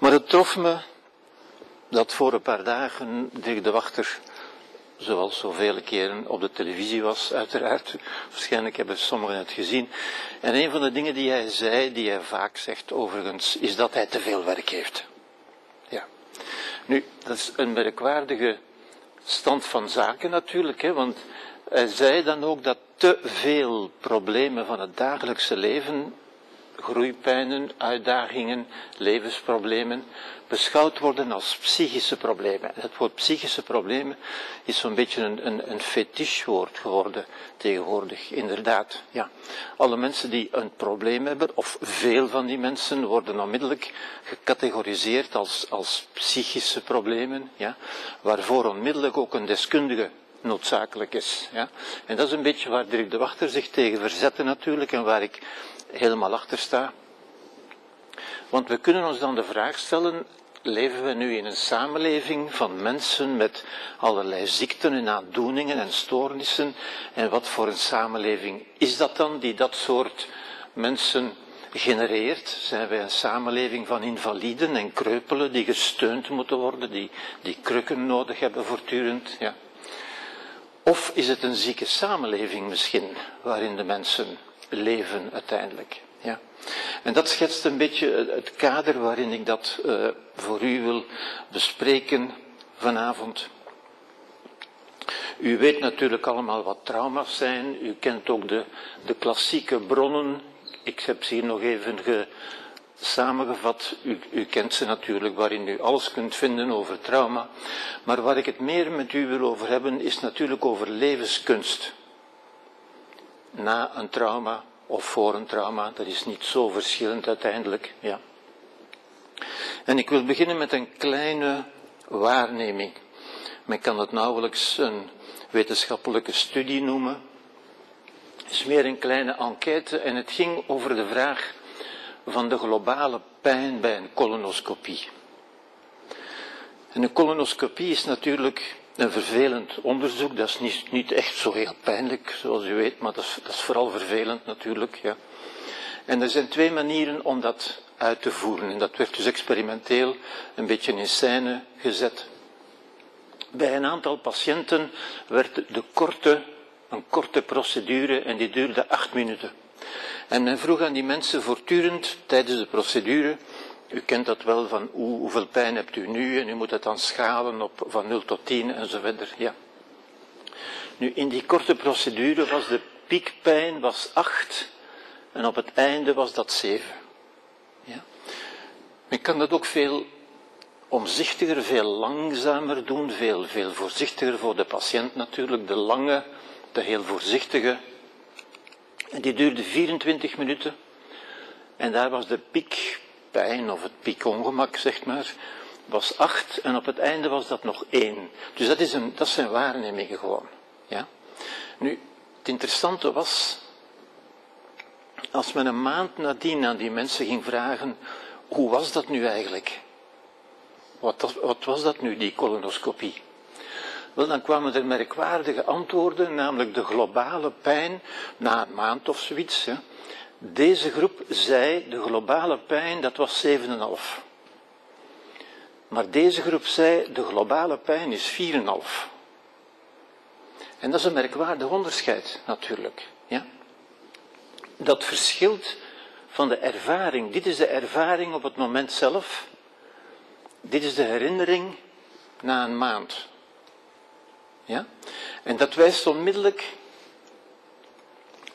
Maar het trof me dat voor een paar dagen Dirk de Wachter, zoals zoveel keren, op de televisie was, uiteraard. Waarschijnlijk hebben sommigen het gezien. En een van de dingen die hij zei, die hij vaak zegt overigens, is dat hij te veel werk heeft. Ja. Nu, dat is een merkwaardige stand van zaken natuurlijk, hè, want hij zei dan ook dat te veel problemen van het dagelijkse leven, groeipijnen, uitdagingen, levensproblemen, beschouwd worden als psychische problemen. Het woord psychische problemen is zo'n beetje een, een, een fetischwoord geworden tegenwoordig, inderdaad. Ja. Alle mensen die een probleem hebben, of veel van die mensen, worden onmiddellijk gecategoriseerd als, als psychische problemen, ja, waarvoor onmiddellijk ook een deskundige noodzakelijk is. Ja. En dat is een beetje waar Dirk de Wachter zich tegen verzette natuurlijk, en waar ik helemaal achter sta. Want we kunnen ons dan de vraag stellen, leven we nu in een samenleving van mensen met allerlei ziekten en aandoeningen en stoornissen? En wat voor een samenleving is dat dan die dat soort mensen genereert? Zijn wij een samenleving van invaliden en kreupelen die gesteund moeten worden, die, die krukken nodig hebben voortdurend? Ja. Of is het een zieke samenleving misschien, waarin de mensen leven uiteindelijk? Ja. En dat schetst een beetje het kader waarin ik dat uh, voor u wil bespreken vanavond. U weet natuurlijk allemaal wat trauma's zijn. U kent ook de, de klassieke bronnen. Ik heb ze hier nog even ge, samengevat. U, u, kent ze natuurlijk, waarin u alles kunt vinden over trauma. Maar waar ik het meer met u wil over hebben, is natuurlijk over levenskunst. Na een trauma of voor een trauma, dat is niet zo verschillend uiteindelijk. Ja. En ik wil beginnen met een kleine waarneming. Men kan het nauwelijks een wetenschappelijke studie noemen. Het is meer een kleine enquête en het ging over de vraag van de globale pijn bij een colonoscopie. En een colonoscopie is natuurlijk een vervelend onderzoek. Dat is niet, niet echt zo heel pijnlijk, zoals u weet, maar dat is, dat is vooral vervelend natuurlijk. Ja. En er zijn twee manieren om dat uit te voeren. En dat werd dus experimenteel een beetje in scène gezet. Bij een aantal patiënten werd de korte, een korte procedure en die duurde acht minuten. En men vroeg aan die mensen voortdurend tijdens de procedure, u kent dat wel van hoe, hoeveel pijn hebt u nu en u moet het dan schalen op van 0 tot 10 en zo verder. Ja. Nu, in die korte procedure was de piekpijn was 8 en op het einde was dat 7. Ja. Men kan dat ook veel omzichtiger, veel langzamer doen, veel, veel voorzichtiger voor de patiënt natuurlijk. De lange, de heel voorzichtige. En die duurde 24 minuten. En daar was de piek pijn of het piekongemak, zeg maar, was acht en op het einde was dat nog één. Dus dat, is een, dat zijn waarnemingen gewoon. Ja? Nu, het interessante was, als men een maand nadien aan die mensen ging vragen, hoe was dat nu eigenlijk? Wat, wat was dat nu, die colonoscopie? Wel, dan kwamen er merkwaardige antwoorden, namelijk de globale pijn na een maand of zoiets. Ja. Deze groep zei, de globale pijn, dat was 7,5. Maar deze groep zei, de globale pijn is 4,5. En dat is een merkwaardig onderscheid, natuurlijk. Ja? Dat verschilt van de ervaring. Dit is de ervaring op het moment zelf. Dit is de herinnering na een maand. Ja? En dat wijst onmiddellijk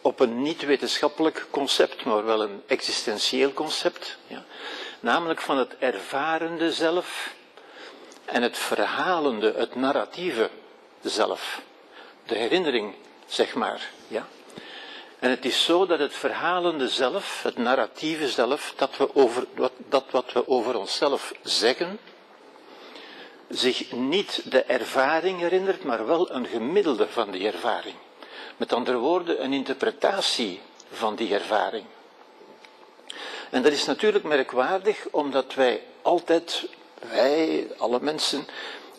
op een niet-wetenschappelijk concept, maar wel een existentieel concept. Ja. Namelijk van het ervarende zelf en het verhalende, het narratieve zelf. De herinnering, zeg maar. Ja. En het is zo dat het verhalende zelf, het narratieve zelf, dat, we over, dat wat we over onszelf zeggen, zich niet de ervaring herinnert, maar wel een gemiddelde van die ervaring. Met andere woorden, een interpretatie van die ervaring. En dat is natuurlijk merkwaardig, omdat wij altijd, wij, alle mensen,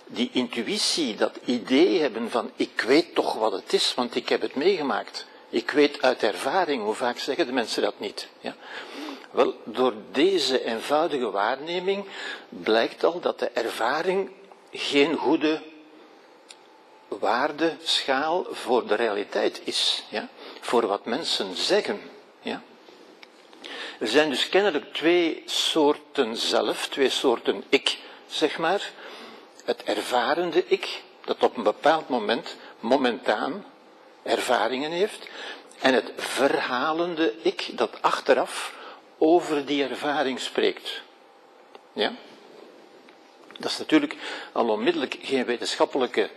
die intuïtie, dat idee hebben van ik weet toch wat het is, want ik heb het meegemaakt. Ik weet uit ervaring, hoe vaak zeggen de mensen dat niet. Ja? Wel, door deze eenvoudige waarneming blijkt al dat de ervaring geen goede waardeschaal voor de realiteit is. Ja? Voor wat mensen zeggen. Ja? Er zijn dus kennelijk twee soorten zelf, twee soorten ik, zeg maar. Het ervarende ik, dat op een bepaald moment, momentaan, ervaringen heeft. En het verhalende ik, dat achteraf over die ervaring spreekt. Ja? Dat is natuurlijk al onmiddellijk geen wetenschappelijke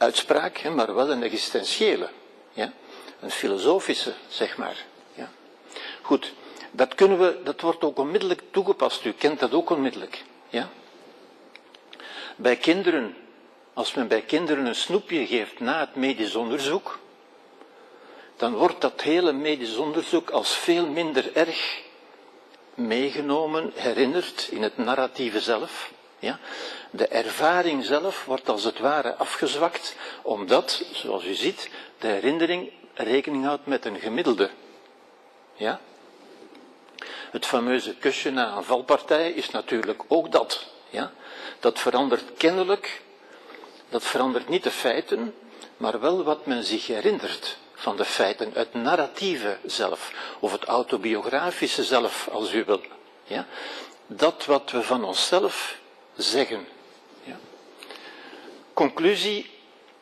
uitspraak, hè, maar wel een existentiële. Ja? Een filosofische, zeg maar. Ja? Goed, dat, kunnen we, dat wordt ook onmiddellijk toegepast. U kent dat ook onmiddellijk. Ja? Bij kinderen, als men bij kinderen een snoepje geeft na het medisch onderzoek, dan wordt dat hele medisch onderzoek als veel minder erg meegenomen, herinnerd in het narratieve zelf. Ja? De ervaring zelf wordt als het ware afgezwakt, omdat, zoals u ziet, de herinnering rekening houdt met een gemiddelde. Ja? Het fameuze kusje na een valpartij is natuurlijk ook dat. Ja? Dat verandert kennelijk, dat verandert niet de feiten, maar wel wat men zich herinnert van de feiten, het narratieve zelf, of het autobiografische zelf, als u wil. Ja? Dat wat we van onszelf zeggen. Ja? Conclusie,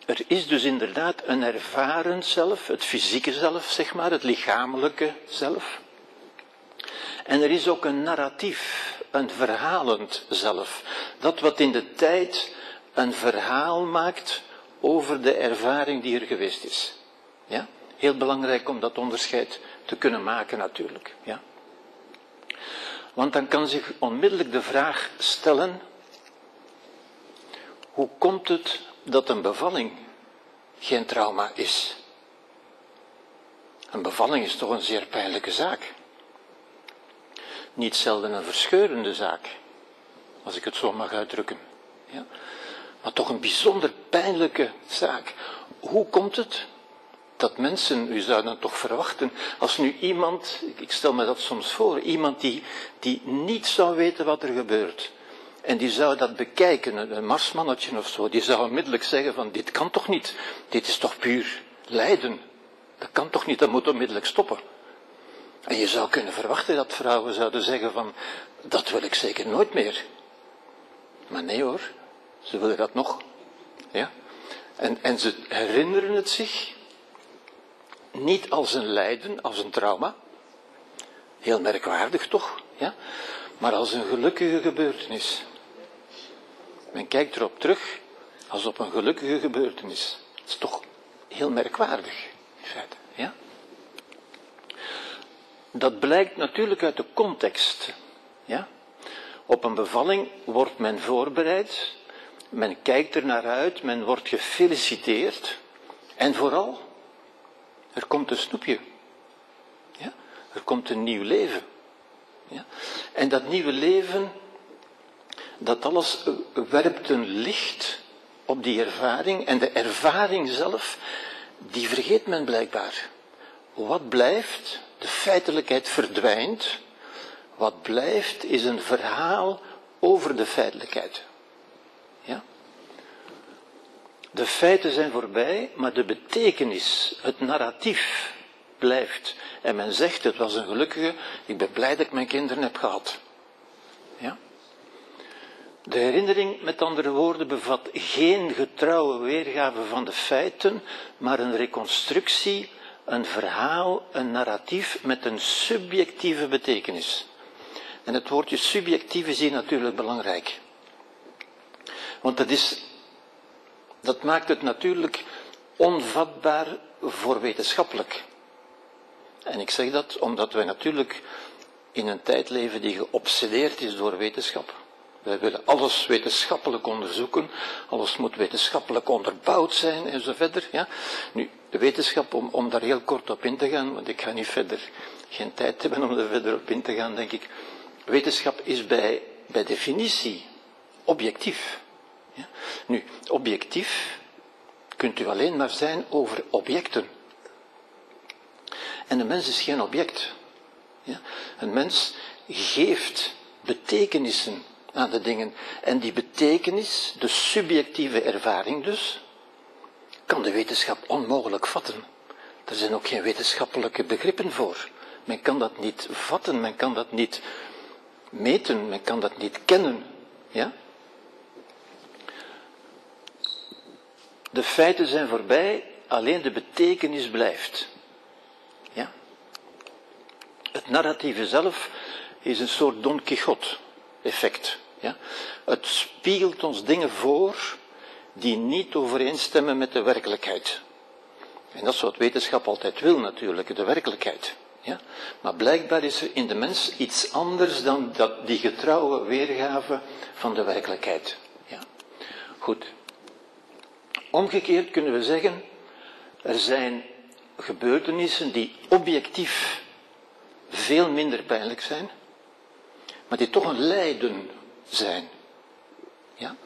er is dus inderdaad een ervaren zelf, het fysieke zelf, zeg maar, het lichamelijke zelf. En er is ook een narratief, een verhalend zelf. Dat wat in de tijd een verhaal maakt over de ervaring die er geweest is. Ja? Heel belangrijk om dat onderscheid te kunnen maken natuurlijk. Ja? Want dan kan zich onmiddellijk de vraag stellen, hoe komt het dat een bevalling geen trauma is? Een bevalling is toch een zeer pijnlijke zaak. Niet zelden een verscheurende zaak, als ik het zo mag uitdrukken. Ja? Maar toch een bijzonder pijnlijke zaak. Hoe komt het dat mensen, u zou dan toch verwachten, als nu iemand, ik stel me dat soms voor, iemand die, die niet zou weten wat er gebeurt, en die zou dat bekijken, een marsmannetje of zo, die zou onmiddellijk zeggen van, dit kan toch niet, dit is toch puur lijden, dat kan toch niet, dat moet onmiddellijk stoppen. En je zou kunnen verwachten dat vrouwen zouden zeggen van, dat wil ik zeker nooit meer. Maar nee hoor, ze willen dat nog. Ja? En, en ze herinneren het zich niet als een lijden, als een trauma. Heel merkwaardig toch, ja? Maar als een gelukkige gebeurtenis. Men kijkt erop terug als op een gelukkige gebeurtenis. Dat is toch heel merkwaardig, in feite, ja? Dat blijkt natuurlijk uit de context, ja? Op een bevalling wordt men voorbereid, men kijkt er naar uit, men wordt gefeliciteerd en vooral er komt een snoepje. Ja? Er komt een nieuw leven. Ja? En dat nieuwe leven, dat alles werpt een licht op die ervaring. En de ervaring zelf, die vergeet men blijkbaar. Wat blijft? De feitelijkheid verdwijnt. Wat blijft is een verhaal over de feitelijkheid. Ja? De feiten zijn voorbij, maar de betekenis, het narratief blijft. En men zegt, het was een gelukkige, ik ben blij dat ik mijn kinderen heb gehad. De herinnering, met andere woorden, bevat geen getrouwe weergave van de feiten, maar een reconstructie, een verhaal, een narratief met een subjectieve betekenis. En het woordje subjectief is hier natuurlijk belangrijk. Want dat is dat maakt het natuurlijk onvatbaar voor wetenschappelijk. En ik zeg dat omdat wij natuurlijk in een tijd leven die geobsedeerd is door wetenschap. Wij willen alles wetenschappelijk onderzoeken, alles moet wetenschappelijk onderbouwd zijn en zo verder. Ja. Nu, de wetenschap, om, om daar heel kort op in te gaan, want ik ga niet verder, geen tijd hebben om er verder op in te gaan, denk ik. Wetenschap is bij, bij definitie objectief. Ja? Nu, objectief kunt u alleen maar zijn over objecten. En de mens is geen object. Ja? Een mens geeft betekenissen de dingen. En die betekenis, de subjectieve ervaring dus, kan de wetenschap onmogelijk vatten. Er zijn ook geen wetenschappelijke begrippen voor. Men kan dat niet vatten, men kan dat niet meten, men kan dat niet kennen. Ja? De feiten zijn voorbij, alleen de betekenis blijft. Ja? Het narratieve zelf is een soort Don Quixote effect. Ja? Het spiegelt ons dingen voor die niet overeenstemmen met de werkelijkheid. En dat is wat wetenschap altijd wil natuurlijk, de werkelijkheid. Ja? Maar blijkbaar is er in de mens iets anders dan dat, die getrouwe weergave van de werkelijkheid. Ja? Goed. Omgekeerd kunnen we zeggen, er zijn gebeurtenissen die objectief veel minder pijnlijk zijn, maar die toch een lijden zijn. Ja?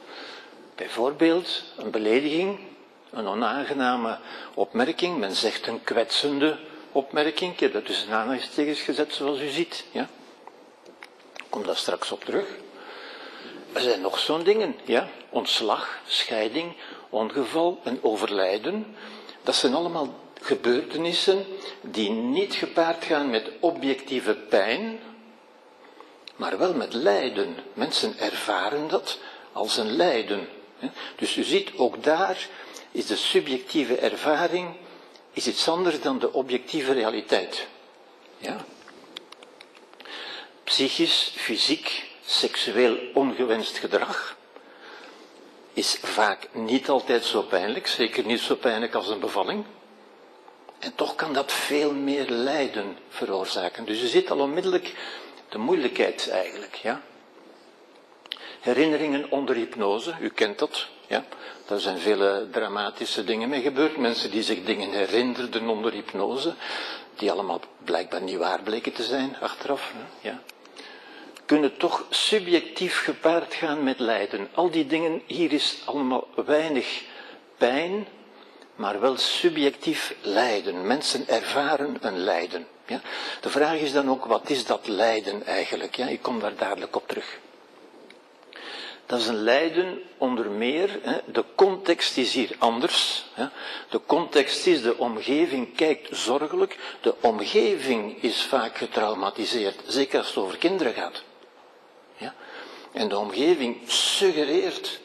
Bijvoorbeeld een belediging, een onaangename opmerking, men zegt een kwetsende opmerking, ik heb dat tussen aanhalingstekens gezet zoals u ziet. Ja? Ik kom daar straks op terug. Er zijn nog zo'n dingen, ja? ontslag, scheiding, ongeval en overlijden. Dat zijn allemaal gebeurtenissen die niet gepaard gaan met objectieve pijn, maar wel met lijden. Mensen ervaren dat als een lijden. Dus u ziet, ook daar is de subjectieve ervaring is iets anders dan de objectieve realiteit. Ja? Psychisch, fysiek, seksueel ongewenst gedrag is vaak niet altijd zo pijnlijk, zeker niet zo pijnlijk als een bevalling. En toch kan dat veel meer lijden veroorzaken. Dus je ziet al onmiddellijk de moeilijkheid eigenlijk. Ja? Herinneringen onder hypnose, u kent dat. Ja? Daar zijn vele dramatische dingen mee gebeurd. Mensen die zich dingen herinnerden onder hypnose, die allemaal blijkbaar niet waar bleken te zijn achteraf. Ja? Kunnen toch subjectief gepaard gaan met lijden. Al die dingen, hier is allemaal weinig pijn, maar wel subjectief lijden. Mensen ervaren een lijden. Ja? De vraag is dan ook, wat is dat lijden eigenlijk? Ja? Ik kom daar dadelijk op terug. Dat is een lijden onder meer, hè, de context is hier anders. Hè. De context is, de omgeving kijkt zorgelijk, de omgeving is vaak getraumatiseerd, zeker als het over kinderen gaat. Ja. En de omgeving suggereert,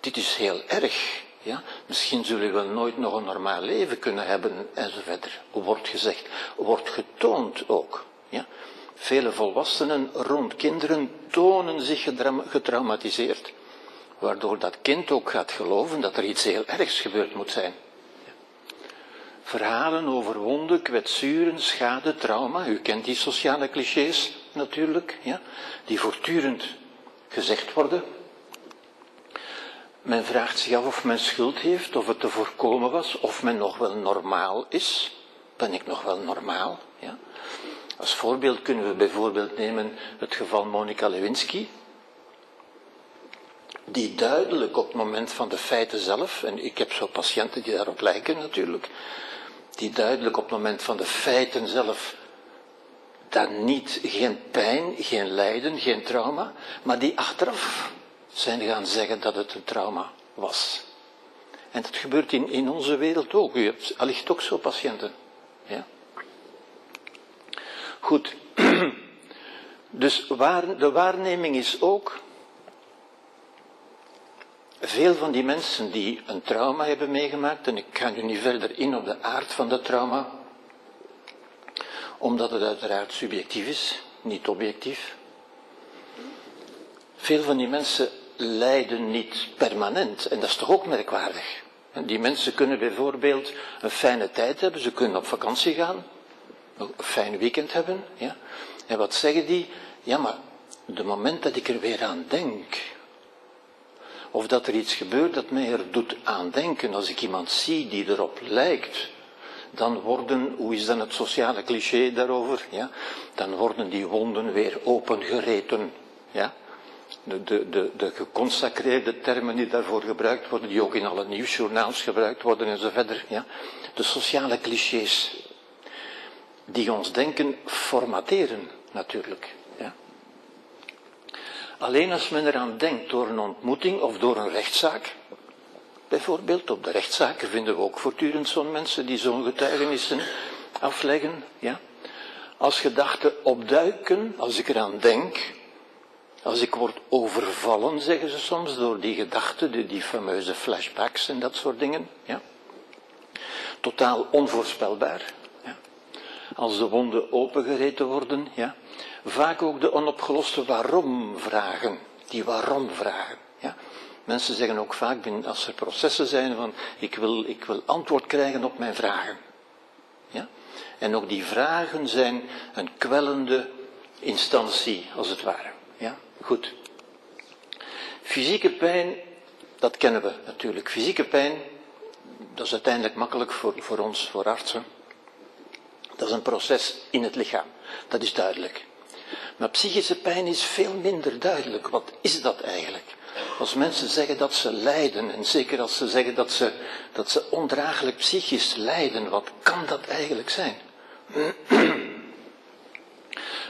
dit is heel erg. Ja? Misschien zullen we nooit nog een normaal leven kunnen hebben, enzovoort. Wordt gezegd, wordt getoond ook. Ja? Vele volwassenen rond kinderen tonen zich getraumatiseerd, waardoor dat kind ook gaat geloven dat er iets heel ergs gebeurd moet zijn. Verhalen over wonden, kwetsuren, schade, trauma, u kent die sociale clichés natuurlijk, ja, die voortdurend gezegd worden. Men vraagt zich af of men schuld heeft, of het te voorkomen was, of men nog wel normaal is. Ben ik nog wel normaal? Ja? Als voorbeeld kunnen we bijvoorbeeld nemen het geval Monica Lewinsky, die duidelijk op het moment van de feiten zelf, en ik heb zo patiënten die daarop lijken natuurlijk, die duidelijk op het moment van de feiten zelf dan niet geen pijn, geen lijden, geen trauma, maar die achteraf zijn gaan zeggen dat het een trauma was. En dat gebeurt in, in onze wereld ook. U hebt allicht ook zo patiënten. Ja? Goed. Dus waar, de waarneming is ook. Veel van die mensen die een trauma hebben meegemaakt, en ik ga nu niet verder in op de aard van dat trauma, omdat het uiteraard subjectief is, niet objectief. Veel van die mensen lijden niet permanent, en dat is toch ook merkwaardig. Die mensen kunnen bijvoorbeeld een fijne tijd hebben, ze kunnen op vakantie gaan, een fijn weekend hebben. Ja? En wat zeggen die? Ja, maar de moment dat ik er weer aan denk, of dat er iets gebeurt dat mij er doet aan denken, als ik iemand zie die erop lijkt, dan worden, hoe is dan het sociale cliché daarover? Ja? Dan worden die wonden weer opengereten. Ja? De, de, de, de geconsacreerde termen die daarvoor gebruikt worden, die ook in alle nieuwsjournaals gebruikt worden en zo verder. Ja? De sociale clichés die ons denken formateren, natuurlijk. Ja? Alleen als men eraan denkt door een ontmoeting of door een rechtszaak, bijvoorbeeld, op de rechtszaken vinden we ook voortdurend zo'n mensen die zo'n getuigenissen afleggen, ja. Als gedachten opduiken, als ik eraan denk, als ik word overvallen, zeggen ze soms, door die gedachten, die, die fameuze flashbacks en dat soort dingen, ja. Totaal onvoorspelbaar, ja. Als de wonden opengereten worden, ja. Vaak ook de onopgeloste waarom-vragen, die waarom-vragen, ja. Mensen zeggen ook vaak, als er processen zijn, van ik wil, ik wil antwoord krijgen op mijn vragen. Ja? En ook die vragen zijn een kwellende instantie, als het ware. Ja? Goed. Fysieke pijn, dat kennen we natuurlijk. Fysieke pijn, dat is uiteindelijk makkelijk voor, voor ons, voor artsen. Dat is een proces in het lichaam. Dat is duidelijk. Maar psychische pijn is veel minder duidelijk. Wat is dat eigenlijk? Als mensen zeggen dat ze lijden, en zeker als ze zeggen dat ze, dat ze ondraaglijk psychisch lijden, wat kan dat eigenlijk zijn?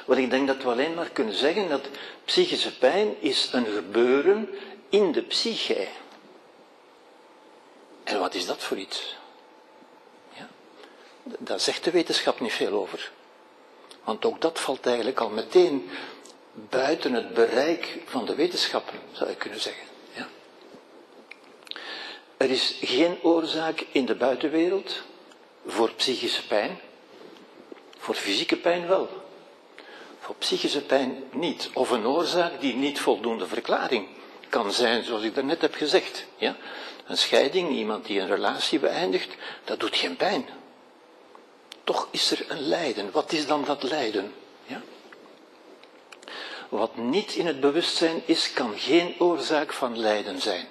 Wel, ik denk dat we alleen maar kunnen zeggen dat psychische pijn is een gebeuren in de psyche. En wat is dat voor iets? Ja? Daar zegt de wetenschap niet veel over. Want ook dat valt eigenlijk al meteen buiten het bereik van de wetenschap, zou je kunnen zeggen. Ja. Er is geen oorzaak in de buitenwereld voor psychische pijn, voor fysieke pijn wel. Voor psychische pijn niet. Of een oorzaak die niet voldoende verklaring kan zijn, zoals ik daarnet heb gezegd. Ja? Een scheiding, iemand die een relatie beëindigt, dat doet geen pijn. Toch is er een lijden. Wat is dan dat lijden? Ja? Wat niet in het bewustzijn is, kan geen oorzaak van lijden zijn.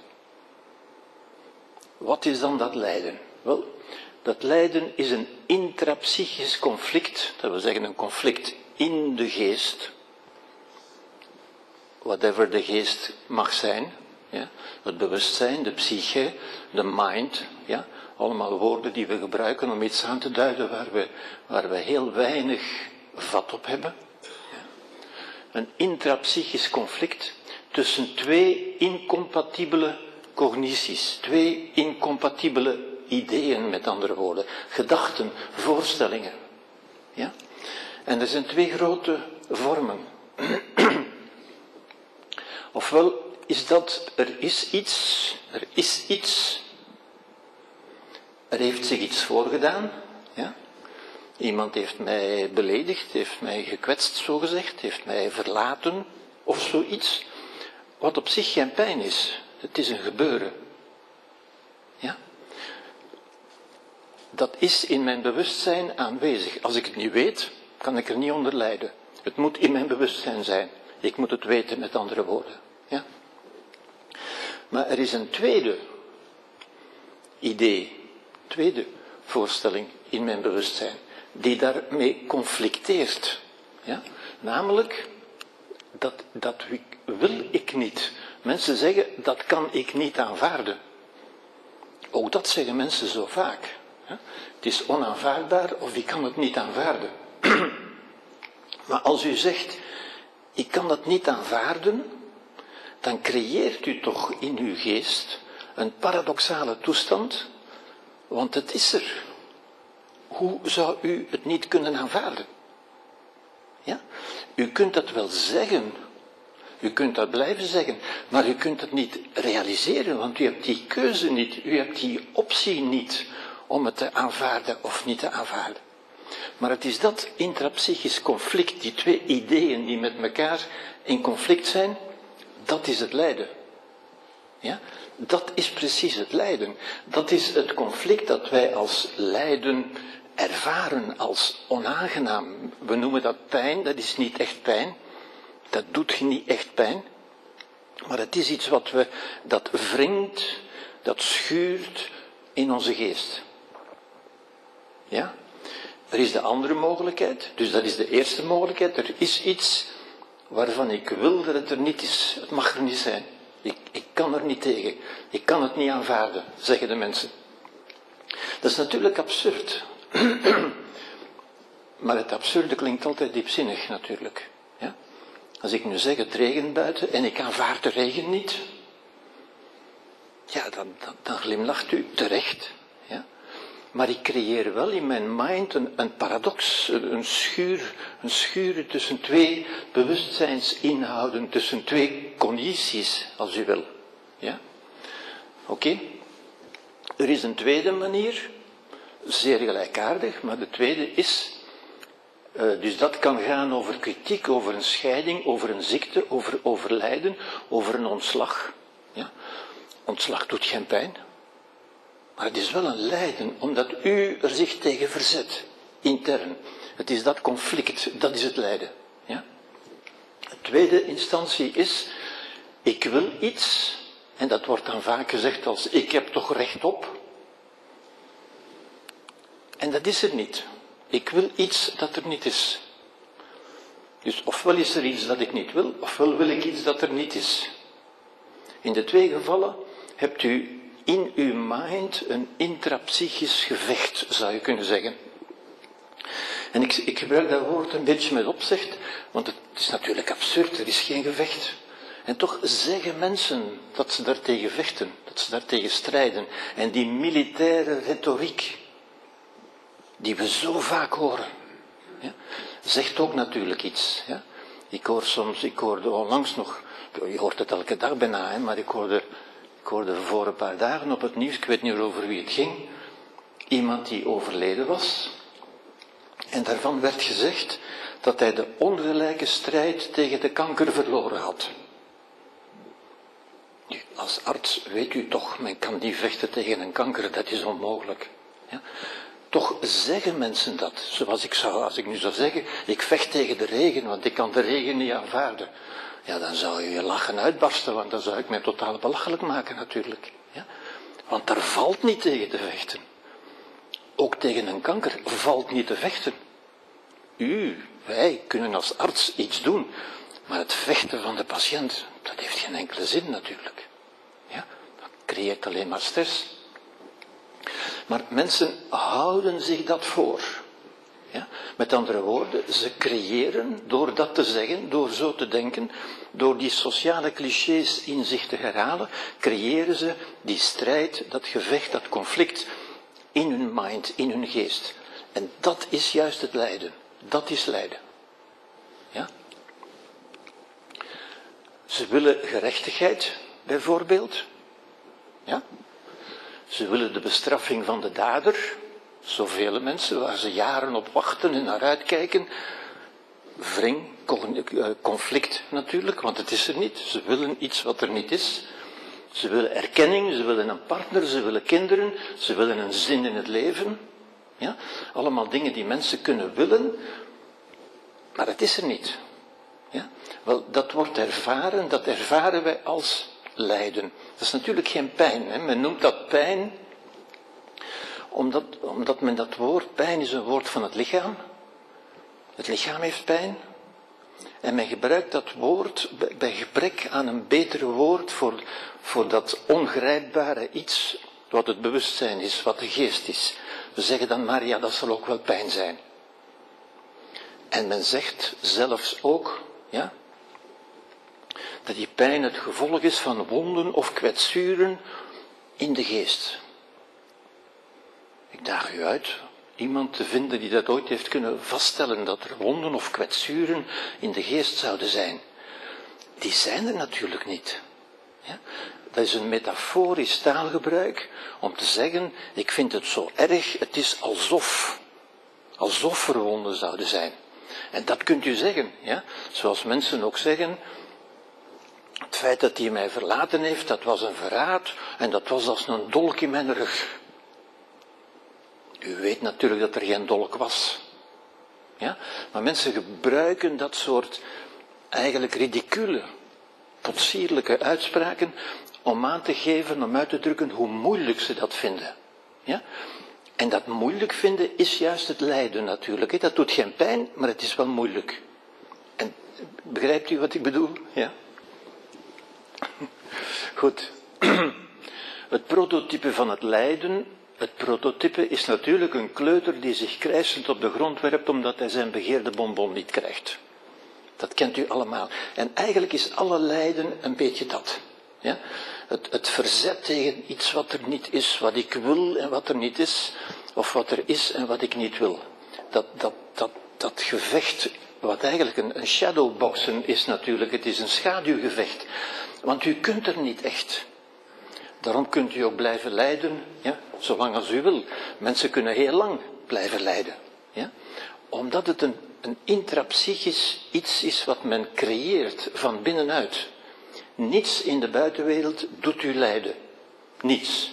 Wat is dan dat lijden? Wel, dat lijden is een intrapsychisch conflict, dat wil zeggen een conflict in de geest, whatever de geest mag zijn, ja, het bewustzijn, de psyche, de mind, ja, allemaal woorden die we gebruiken om iets aan te duiden waar we, waar we heel weinig vat op hebben een intrapsychisch conflict tussen twee incompatibele cognities, twee incompatibele ideeën, met andere woorden, gedachten, voorstellingen. Ja? En er zijn twee grote vormen. Ofwel is dat er is iets, er is iets, er heeft zich iets voorgedaan, ja? Iemand heeft mij beledigd, heeft mij gekwetst, zogezegd, heeft mij verlaten of zoiets. Wat op zich geen pijn is. Het is een gebeuren. Ja? Dat is in mijn bewustzijn aanwezig. Als ik het niet weet, kan ik er niet onder lijden. Het moet in mijn bewustzijn zijn. Ik moet het weten, met andere woorden. Ja? Maar er is een tweede idee, tweede voorstelling in mijn bewustzijn die daarmee conflicteert. Ja? Namelijk, dat, dat wil ik niet. Mensen zeggen, dat kan ik niet aanvaarden. Ook dat zeggen mensen zo vaak. Ja? Het is onaanvaardbaar of ik kan het niet aanvaarden. maar als u zegt, ik kan dat niet aanvaarden, dan creëert u toch in uw geest een paradoxale toestand, want het is er hoe zou u het niet kunnen aanvaarden? Ja? U kunt dat wel zeggen. U kunt dat blijven zeggen, maar u kunt het niet realiseren, want u hebt die keuze niet, u hebt die optie niet om het te aanvaarden of niet te aanvaarden. Maar het is dat intrapsychisch conflict, die twee ideeën die met elkaar in conflict zijn, dat is het lijden. Ja? Dat is precies het lijden. Dat is het conflict dat wij als lijden ervaren als onaangenaam. We noemen dat pijn, dat is niet echt pijn. Dat doet niet echt pijn. Maar het is iets wat we, dat wringt, dat schuurt in onze geest. Ja? Er is de andere mogelijkheid, dus dat is de eerste mogelijkheid. Er is iets waarvan ik wil dat het er niet is. Het mag er niet zijn. Ik, ik kan er niet tegen. Ik kan het niet aanvaarden, zeggen de mensen. Dat is natuurlijk absurd. Maar het absurde klinkt altijd diepzinnig natuurlijk. Ja? Als ik nu zeg het regent buiten en ik aanvaard de regen niet, ja, dan, dan, dan glimlacht u terecht. Maar ik creëer wel in mijn mind een, een paradox, een, schuur, een schuur tussen twee bewustzijnsinhouden, tussen twee condities, als u wil. Ja? Oké? Er is een tweede manier, zeer gelijkaardig, maar de tweede is, uh, dus dat kan gaan over kritiek, over een scheiding, over een ziekte, over overlijden, over een ontslag. Ja? Ontslag doet geen pijn, maar het is wel een lijden, omdat u er zich tegen verzet, intern. Het is dat conflict, dat is het lijden. Ja? De tweede instantie is, ik wil iets, en dat wordt dan vaak gezegd als, ik heb toch recht op. En dat is er niet. Ik wil iets dat er niet is. Dus ofwel is er iets dat ik niet wil, ofwel wil ik iets dat er niet is. In de twee gevallen hebt u in uw mind een intrapsychisch gevecht, zou je kunnen zeggen. En ik, ik gebruik dat woord een beetje met opzicht, want het is natuurlijk absurd, er is geen gevecht. En toch zeggen mensen dat ze daartegen vechten, dat ze daartegen strijden. En die militaire retoriek, die we zo vaak horen, ja, zegt ook natuurlijk iets. Ja. Ik hoor soms, ik hoorde onlangs nog, je hoort het elke dag bijna, maar ik hoorde ik hoorde voor een paar dagen op het nieuws, ik weet niet over wie het ging, iemand die overleden was. En daarvan werd gezegd dat hij de ongelijke strijd tegen de kanker verloren had. Nu, als arts weet u toch, men kan niet vechten tegen een kanker, dat is onmogelijk. Ja? Toch zeggen mensen dat, zoals ik zou, als ik nu zou zeggen, ik vecht tegen de regen, want ik kan de regen niet aanvaarden ja, dan zou je je lachen uitbarsten, want dan zou ik mij totaal belachelijk maken natuurlijk. Ja? Want daar valt niet tegen te vechten. Ook tegen een kanker valt niet te vechten. U, wij kunnen als arts iets doen, maar het vechten van de patiënt, dat heeft geen enkele zin natuurlijk. Ja? Dat creëert alleen maar stress. Maar mensen houden zich dat voor. Ja? Met andere woorden, ze creëren, door dat te zeggen, door zo te denken, door die sociale clichés in zich te herhalen, creëren ze die strijd, dat gevecht, dat conflict in hun mind, in hun geest. En dat is juist het lijden. Dat is lijden. Ja? Ze willen gerechtigheid, bijvoorbeeld. Ja? Ze willen de bestraffing van de dader, Zoveel mensen waar ze jaren op wachten en naar uitkijken. Wring, eh, conflict natuurlijk, want het is er niet. Ze willen iets wat er niet is. Ze willen erkenning, ze willen een partner, ze willen kinderen, ze willen een zin in het leven. Ja? Allemaal dingen die mensen kunnen willen, maar het is er niet. Ja? Wel, dat wordt ervaren, dat ervaren wij als lijden. Dat is natuurlijk geen pijn. Hè? Men noemt dat pijn omdat, omdat men dat woord, pijn is een woord van het lichaam. Het lichaam heeft pijn. En men gebruikt dat woord bij gebrek aan een beter woord voor, voor dat ongrijpbare iets wat het bewustzijn is, wat de geest is. We zeggen dan maar, ja, dat zal ook wel pijn zijn. En men zegt zelfs ook, ja, dat die pijn het gevolg is van wonden of kwetsuren in de geest. Ik daag u uit iemand te vinden die dat ooit heeft kunnen vaststellen, dat er wonden of kwetsuren in de geest zouden zijn. Die zijn er natuurlijk niet. Ja? Dat is een metaforisch taalgebruik om te zeggen, ik vind het zo erg, het is alsof, alsof er wonden zouden zijn. En dat kunt u zeggen, ja? zoals mensen ook zeggen, het feit dat hij mij verlaten heeft, dat was een verraad en dat was als een dolk in mijn rug. U weet natuurlijk dat er geen dolk was. Ja? Maar mensen gebruiken dat soort eigenlijk ridicule, potsierlijke uitspraken om aan te geven, om uit te drukken hoe moeilijk ze dat vinden. Ja? En dat moeilijk vinden is juist het lijden natuurlijk. Dat doet geen pijn, maar het is wel moeilijk. En begrijpt u wat ik bedoel? Ja? Goed. Het prototype van het lijden Het prototype is natuurlijk een kleuter die zich krijsend op de grond werpt omdat hij zijn begeerde bonbon niet krijgt. Dat kent u allemaal. En eigenlijk is alle lijden een beetje dat. Ja? Het, het verzet tegen iets wat er niet is, wat ik wil en wat er niet is, of wat er is en wat ik niet wil. Dat, dat, dat, dat gevecht, wat eigenlijk een, een shadowboxen is natuurlijk, het is een schaduwgevecht. Want u kunt er niet echt. Daarom kunt u ook blijven lijden, ja, zolang als u wil. Mensen kunnen heel lang blijven lijden. Ja? Omdat het een, een intrapsychisch iets is wat men creëert van binnenuit. Niets in de buitenwereld doet u lijden. Niets.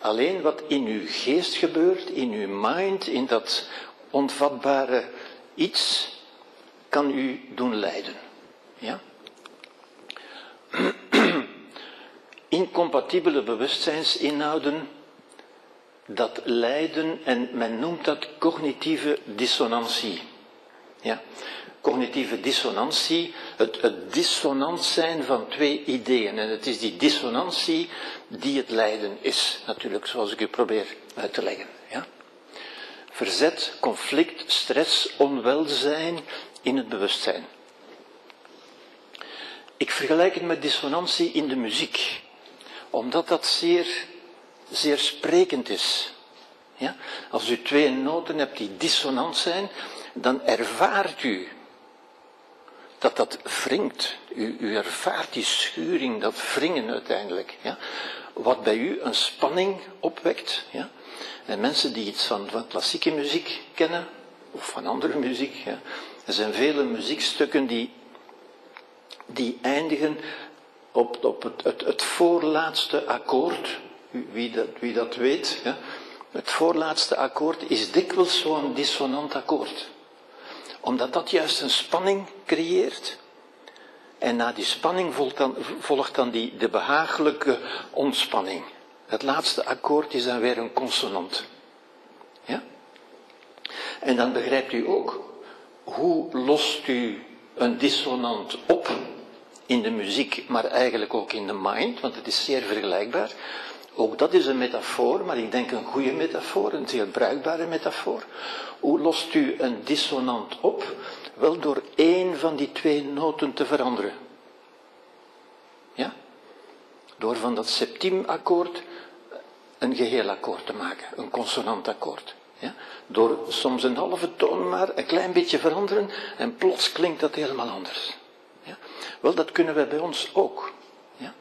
Alleen wat in uw geest gebeurt, in uw mind, in dat onvatbare iets, kan u doen lijden. Ja? Incompatibele bewustzijnsinhouden, dat lijden, en men noemt dat cognitieve dissonantie. Ja? Cognitieve dissonantie, het, het dissonant zijn van twee ideeën. En het is die dissonantie die het lijden is, natuurlijk, zoals ik u probeer uit te leggen. Ja? Verzet, conflict, stress, onwelzijn in het bewustzijn. Ik vergelijk het met dissonantie in de muziek, omdat dat zeer, zeer sprekend is. Ja? Als u twee noten hebt die dissonant zijn, dan ervaart u dat dat wringt. U, u ervaart die schuring, dat wringen uiteindelijk. Ja? Wat bij u een spanning opwekt. Ja? En mensen die iets van, klassieke muziek kennen, of van andere muziek, ja? er zijn vele muziekstukken die, die eindigen op, het, het voorlaatste akkoord. Wie dat, wie dat weet, ja? het voorlaatste akkoord is dikwijls zo'n dissonant akkoord omdat dat juist een spanning creëert. En na die spanning volgt dan, volgt dan die, de behagelijke ontspanning. Het laatste akkoord is dan weer een consonant. Ja? En dan begrijpt u ook, hoe lost u een dissonant op in de muziek, maar eigenlijk ook in de mind, want het is zeer vergelijkbaar. Ook dat is een metafoor, maar ik denk een goede metafoor, een zeer bruikbare metafoor. Hoe lost u een dissonant op? Wel door één van die twee noten te veranderen. Ja? Door van dat septiemakkoord een geheel akkoord te maken, een consonantakkoord. Ja? Door soms een halve toon maar een klein beetje veranderen en plots klinkt dat helemaal anders. Wel, dat kunnen wij bij ons ook. Ja?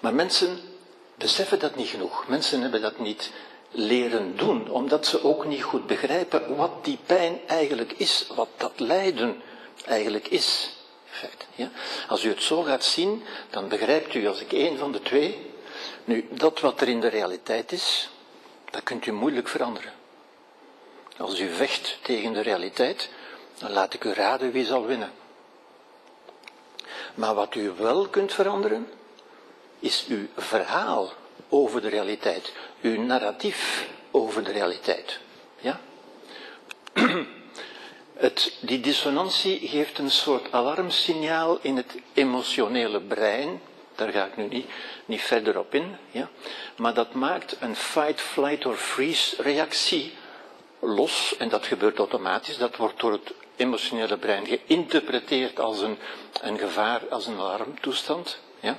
Maar mensen beseffen dat niet genoeg. Mensen hebben dat niet leren doen, omdat ze ook niet goed begrijpen wat die pijn eigenlijk is, wat dat lijden eigenlijk is. Ja? Als u het zo gaat zien, dan begrijpt u als ik één van de twee. Nu, dat wat er in de realiteit is, dat kunt u moeilijk veranderen. Als u vecht tegen de realiteit, dan laat ik u raden wie zal winnen. Maar wat u wel kunt veranderen, is uw verhaal over de realiteit, uw narratief over de realiteit. Ja? Het, die dissonantie geeft een soort alarmsignaal in het emotionele brein. Daar ga ik nu niet, niet verder op in. Ja? Maar dat maakt een fight, flight or freeze reactie los. En dat gebeurt automatisch. Dat wordt door het emotionele brein geïnterpreteerd als een, een gevaar, als een alarmtoestand. Ja?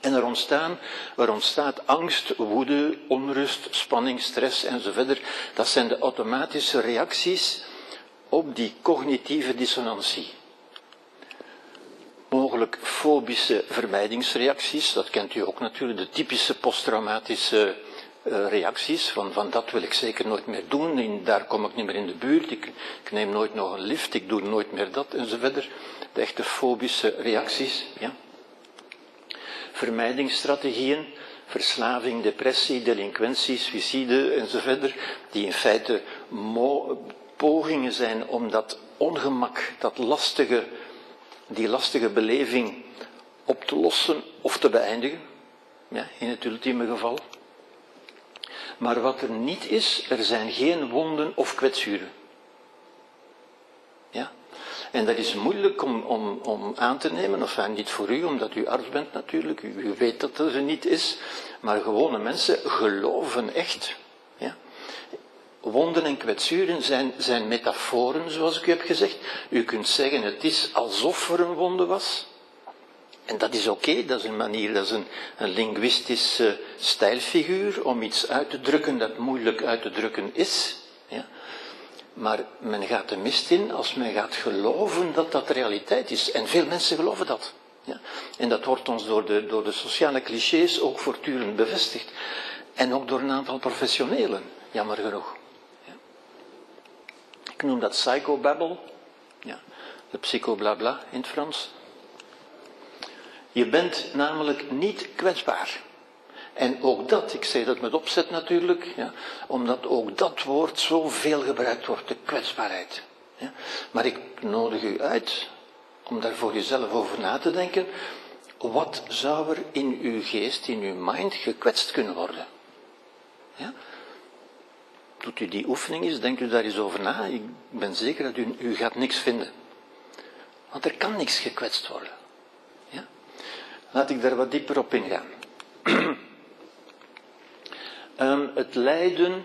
En er, ontstaan, er ontstaat angst, woede, onrust, spanning, stress enzovoort. Dat zijn de automatische reacties op die cognitieve dissonantie. Mogelijk fobische vermijdingsreacties, dat kent u ook natuurlijk, de typische posttraumatische uh, reacties, van, van dat wil ik zeker nooit meer doen, in, daar kom ik niet meer in de buurt, ik, ik neem nooit nog een lift, ik doe nooit meer dat enzovoort. De echte fobische reacties, ja vermijdingsstrategieën, verslaving, depressie, delinquentie, suïcide enzovoort, die in feite pogingen zijn om dat ongemak, dat lastige, die lastige beleving op te lossen of te beëindigen, ja, in het ultieme geval. Maar wat er niet is, er zijn geen wonden of kwetsuren. Ja? En dat is moeilijk om, om, om aan te nemen, of niet voor u, omdat u arts bent natuurlijk, u, u weet dat dat er niet is, maar gewone mensen geloven echt. Ja? Wonden en kwetsuren zijn, zijn metaforen, zoals ik u heb gezegd. U kunt zeggen, het is alsof er een wonde was. En dat is oké, dat is een manier, dat is een, een linguïstische stijlfiguur om iets uit te drukken dat moeilijk uit te drukken is. Ja? Maar men gaat de mist in als men gaat geloven dat dat realiteit is. En veel mensen geloven dat. Ja? En dat wordt ons door de, door de sociale clichés ook voortdurend bevestigd. En ook door een aantal professionelen, jammer genoeg. Ja? Ik noem dat psychobabble. Ja, de psychoblabla in het Frans. Je bent namelijk niet kwetsbaar. En ook dat, ik zeg dat met opzet natuurlijk, ja, omdat ook dat woord zo veel gebruikt wordt, de kwetsbaarheid. Ja. Maar ik nodig u uit om daar voor jezelf over na te denken. Wat zou er in uw geest, in uw mind gekwetst kunnen worden? Ja? Doet u die oefening eens, denkt u daar eens over na. Ik ben zeker dat u, u gaat niks vinden. Want er kan niks gekwetst worden. Laat ik daar wat dieper op ingaan. um, het lijden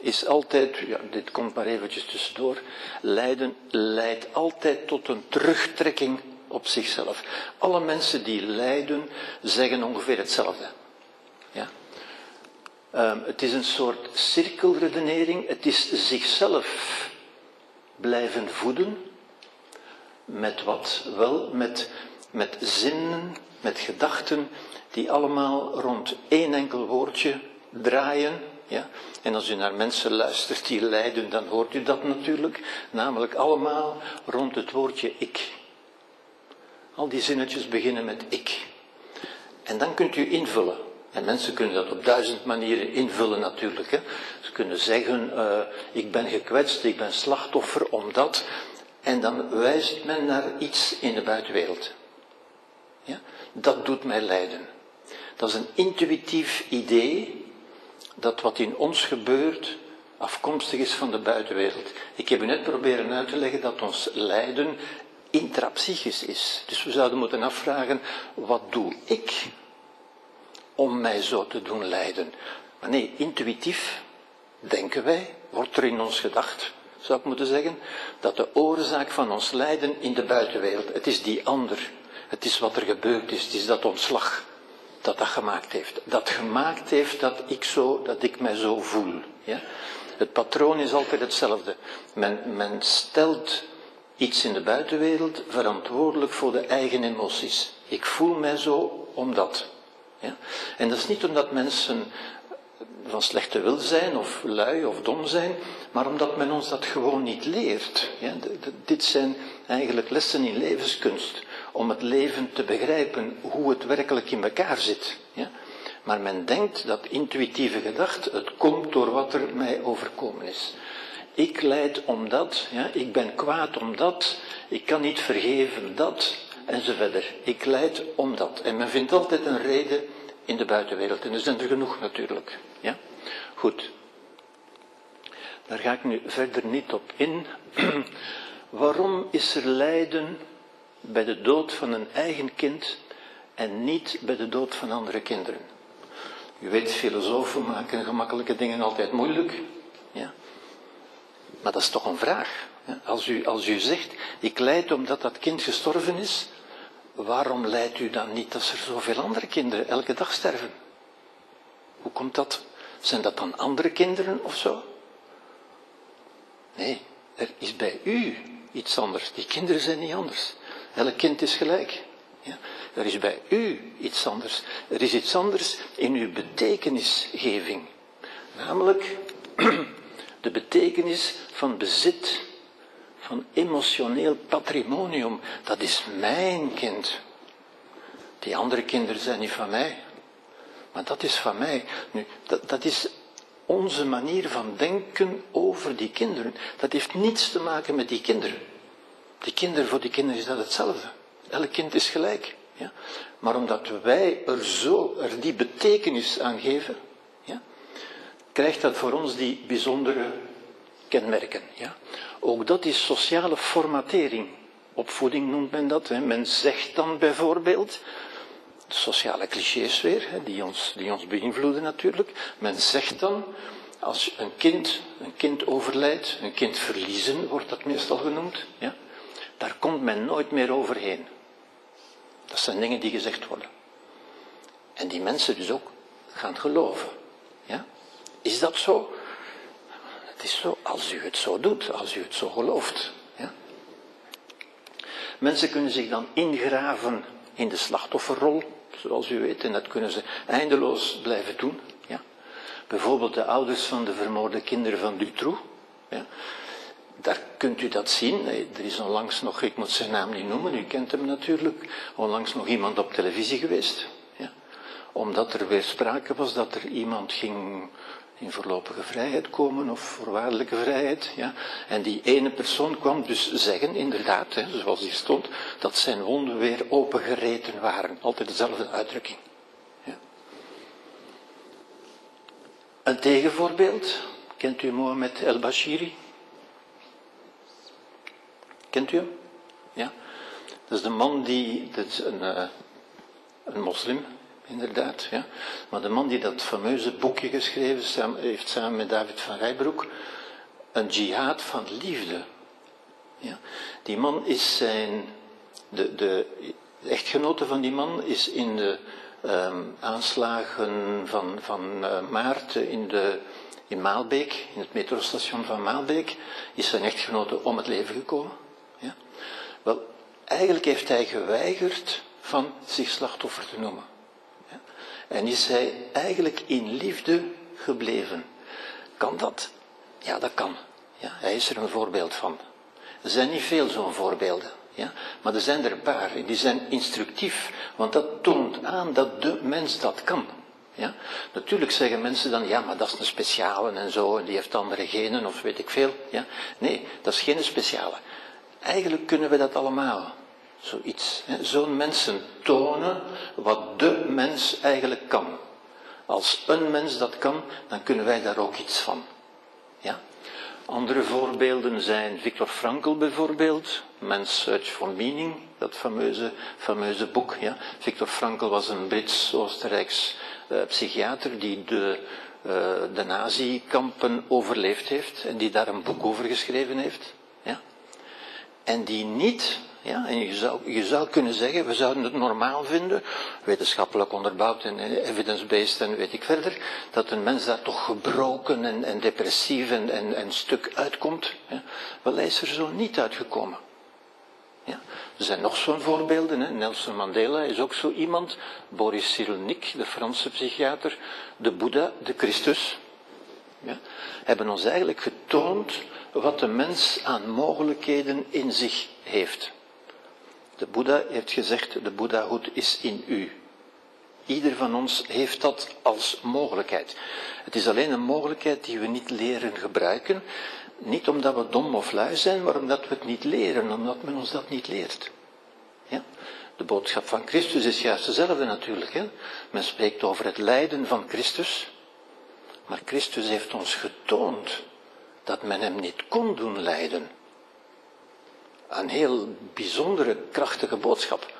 is altijd, ja, dit komt maar eventjes tussendoor, lijden leidt altijd tot een terugtrekking op zichzelf. Alle mensen die lijden zeggen ongeveer hetzelfde. Ja? Um, het is een soort cirkelredenering, het is zichzelf blijven voeden met wat wel, met, met zinnen, met gedachten die allemaal rond één enkel woordje draaien. Ja? En als u naar mensen luistert die lijden, dan hoort u dat natuurlijk. Namelijk allemaal rond het woordje ik. Al die zinnetjes beginnen met ik. En dan kunt u invullen. En mensen kunnen dat op duizend manieren invullen natuurlijk. Hè. Ze kunnen zeggen, uh, ik ben gekwetst, ik ben slachtoffer omdat. En dan wijst men naar iets in de buitenwereld. Ja? Dat doet mij lijden. Dat is een intuïtief idee dat wat in ons gebeurt afkomstig is van de buitenwereld. Ik heb u net proberen uit te leggen dat ons lijden intrapsychisch is. Dus we zouden moeten afvragen, wat doe ik om mij zo te doen lijden? Maar nee, intuïtief denken wij, wordt er in ons gedacht, zou ik moeten zeggen, dat de oorzaak van ons lijden in de buitenwereld, het is die ander, het is wat er gebeurd is, het is dat ontslag dat dat gemaakt heeft. Dat gemaakt heeft dat ik, zo, dat ik mij zo voel. Ja? Het patroon is altijd hetzelfde. Men, men stelt iets in de buitenwereld verantwoordelijk voor de eigen emoties. Ik voel mij zo omdat. Ja? En dat is niet omdat mensen van slechte wil zijn of lui of dom zijn, maar omdat men ons dat gewoon niet leert. Ja? Dit zijn eigenlijk lessen in levenskunst om het leven te begrijpen hoe het werkelijk in elkaar zit. Ja? Maar men denkt dat intuïtieve gedachte, het komt door wat er mij overkomen is. Ik leid omdat, ja, ik ben kwaad omdat, ik kan niet vergeven dat, en zo verder. Ik leid omdat. En men vindt altijd een reden in de buitenwereld. En er zijn er genoeg natuurlijk. Ja? Goed. Daar ga ik nu verder niet op in. Waarom is er lijden bij de dood van een eigen kind en niet bij de dood van andere kinderen. U weet, filosofen maken gemakkelijke dingen altijd moeilijk. Ja. Maar dat is toch een vraag. Als u, als u zegt, ik leid omdat dat kind gestorven is, waarom leidt u dan niet dat er zoveel andere kinderen elke dag sterven? Hoe komt dat? Zijn dat dan andere kinderen of zo? Nee, er is bij u iets anders. Die kinderen zijn niet anders. Elk kind is gelijk. Ja? Er is bij u iets anders. Er is iets anders in uw betekenisgeving. Namelijk de betekenis van bezit, van emotioneel patrimonium. Dat is mijn kind. Die andere kinderen zijn niet van mij. Maar dat is van mij. Nu, dat, dat is onze manier van denken over die kinderen. Dat heeft niets te maken met die kinderen. Die kinderen, voor die kinderen is dat hetzelfde. Elk kind is gelijk. Ja? Maar omdat wij er zo, er die betekenis aan geven, ja, krijgt dat voor ons die bijzondere kenmerken. Ja? Ook dat is sociale formatering. opvoeding noemt men dat. Hè. Men zegt dan bijvoorbeeld, de sociale clichés weer, hè, die, ons, die ons beïnvloeden natuurlijk. Men zegt dan, als een kind, een kind overlijdt, een kind verliezen wordt dat meestal genoemd, ja, daar komt men nooit meer overheen. Dat zijn dingen die gezegd worden. En die mensen dus ook gaan geloven. Ja? Is dat zo? Het is zo als u het zo doet, als u het zo gelooft. Ja? Mensen kunnen zich dan ingraven in de slachtofferrol, zoals u weet, en dat kunnen ze eindeloos blijven doen. Ja? Bijvoorbeeld de ouders van de vermoorde kinderen van Dutroux. Ja? Daar kunt u dat zien. Er is onlangs nog, ik moet zijn naam niet noemen, u kent hem natuurlijk, onlangs nog iemand op televisie geweest. Ja? Omdat er weer sprake was dat er iemand ging in voorlopige vrijheid komen of voorwaardelijke vrijheid. Ja. En die ene persoon kwam dus zeggen, inderdaad, hè, zoals hier stond, dat zijn wonden weer opengereten waren. Altijd dezelfde uitdrukking. Ja. Een tegenvoorbeeld, kent u Mohamed El-Bashiri? Kent u hem? Ja. Dat is de man die, dat is een, uh, een moslim, inderdaad. Ja. Maar de man die dat fameuze boekje geschreven heeft samen met David van Rijbroek, een jihad van liefde. Ja. Die man is zijn, de, de, echtgenote van die man is in de um, aanslagen van, van uh, maart in, de, in Maalbeek, in het metrostation van Maalbeek, is zijn echtgenote om het leven gekomen. Wel, eigenlijk heeft hij geweigerd van zich slachtoffer te noemen. En is hij eigenlijk in liefde gebleven. Kan dat? Ja, dat kan. Ja, hij is er een voorbeeld van. Er zijn niet veel zo'n voorbeelden. Ja? Maar er zijn er een paar. Die zijn instructief, want dat toont aan dat de mens dat kan. Ja? Natuurlijk zeggen mensen dan, ja, maar dat is een speciale en zo, en die heeft andere genen of weet ik veel. Ja? Nee, dat is geen speciale. Eigenlijk kunnen we dat allemaal. Zoiets. Zo'n mensen tonen wat de mens eigenlijk kan. Als een mens dat kan, dan kunnen wij daar ook iets van. Ja? Andere voorbeelden zijn Victor Frankl bijvoorbeeld, Man's Search for Meaning, dat fameuze, fameuze boek. Ja? Victor Frankl was een Brits-Oostenrijks uh, psychiater die de, uh, de nazi-kampen overleefd heeft en die daar een boek over geschreven heeft. En die niet ja, en je zou, je zou kunnen zeggen, we zouden het normaal vinden, wetenschappelijk onderbouwd en evidence-based en weet ik verder, dat een mens daar toch gebroken en, en depressief en, en, en stuk uitkomt. Wel, hij is er zo niet uitgekomen. Ja. Er zijn nog zo'n voorbeelden. Hè. Nelson Mandela is ook zo iemand. Boris Cyrulnik, de Franse psychiater. De Boeddha, de Christus. Ja. Hebben ons eigenlijk getoond wat de mens aan mogelijkheden in zich heeft. De Boeddha heeft gezegd, de Boeddhahoed is in u. Ieder van ons heeft dat als mogelijkheid. Het is alleen een mogelijkheid die we niet leren gebruiken. Niet omdat we dom of lui zijn, maar omdat we het niet leren, omdat men ons dat niet leert. Ja? De boodschap van Christus is juist dezelfde natuurlijk. Hè? Men spreekt over het lijden van Christus. Maar Christus heeft ons getoond dat men hem niet kon doen lijden een heel bijzondere, krachtige boodschap.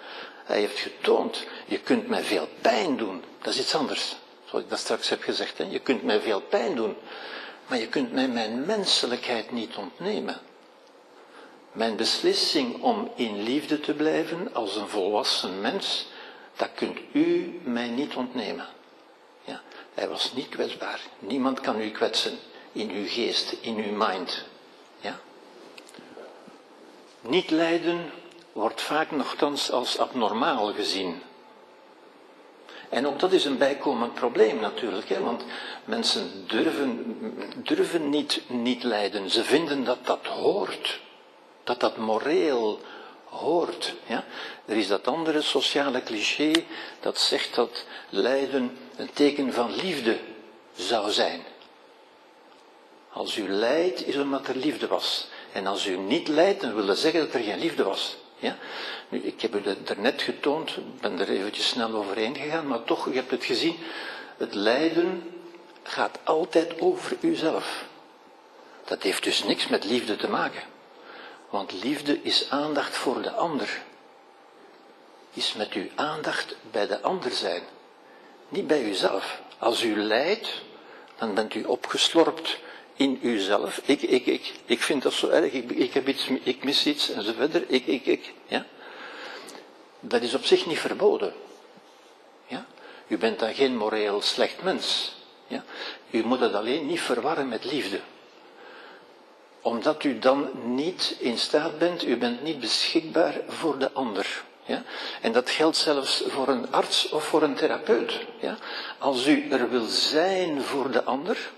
Hij heeft getoond, je kunt mij veel pijn doen. Dat is iets anders. Zoals ik dat straks heb gezegd. Hè? Je kunt mij veel pijn doen. Maar je kunt mij mijn menselijkheid niet ontnemen. Mijn beslissing om in liefde te blijven als een volwassen mens, dat kunt u mij niet ontnemen. Ja? Hij was niet kwetsbaar. Niemand kan u kwetsen in uw geest, in uw mind. Ja? Niet lijden wordt vaak nogthans als abnormaal gezien. En ook dat is een bijkomend probleem natuurlijk, hè, want mensen durven, durven niet niet lijden. Ze vinden dat dat hoort, dat dat moreel hoort. Ja? Er is dat andere sociale cliché dat zegt dat lijden een teken van liefde zou zijn. Als u lijdt, is omdat er liefde was. En als u niet lijdt, dan wil dat zeggen dat er geen liefde was. Ja? Nu, ik heb u dat net getoond, ben er eventjes snel overheen gegaan, maar toch, u hebt het gezien. Het lijden gaat altijd over uzelf. Dat heeft dus niks met liefde te maken. Want liefde is aandacht voor de ander. Is met uw aandacht bij de ander zijn. Niet bij uzelf. Als u lijdt, dan bent u opgeslorpt in uzelf. Ik, ik, ik, ik vind dat zo erg, ik, ik heb iets, ik mis iets en zo verder. Ik, ik, ik. Ja? Dat is op zich niet verboden. Ja? U bent dan geen moreel slecht mens. Ja? U moet het alleen niet verwarren met liefde. Omdat u dan niet in staat bent, u bent niet beschikbaar voor de ander. Ja? En dat geldt zelfs voor een arts of voor een therapeut. Ja? Als u er wil zijn voor de ander,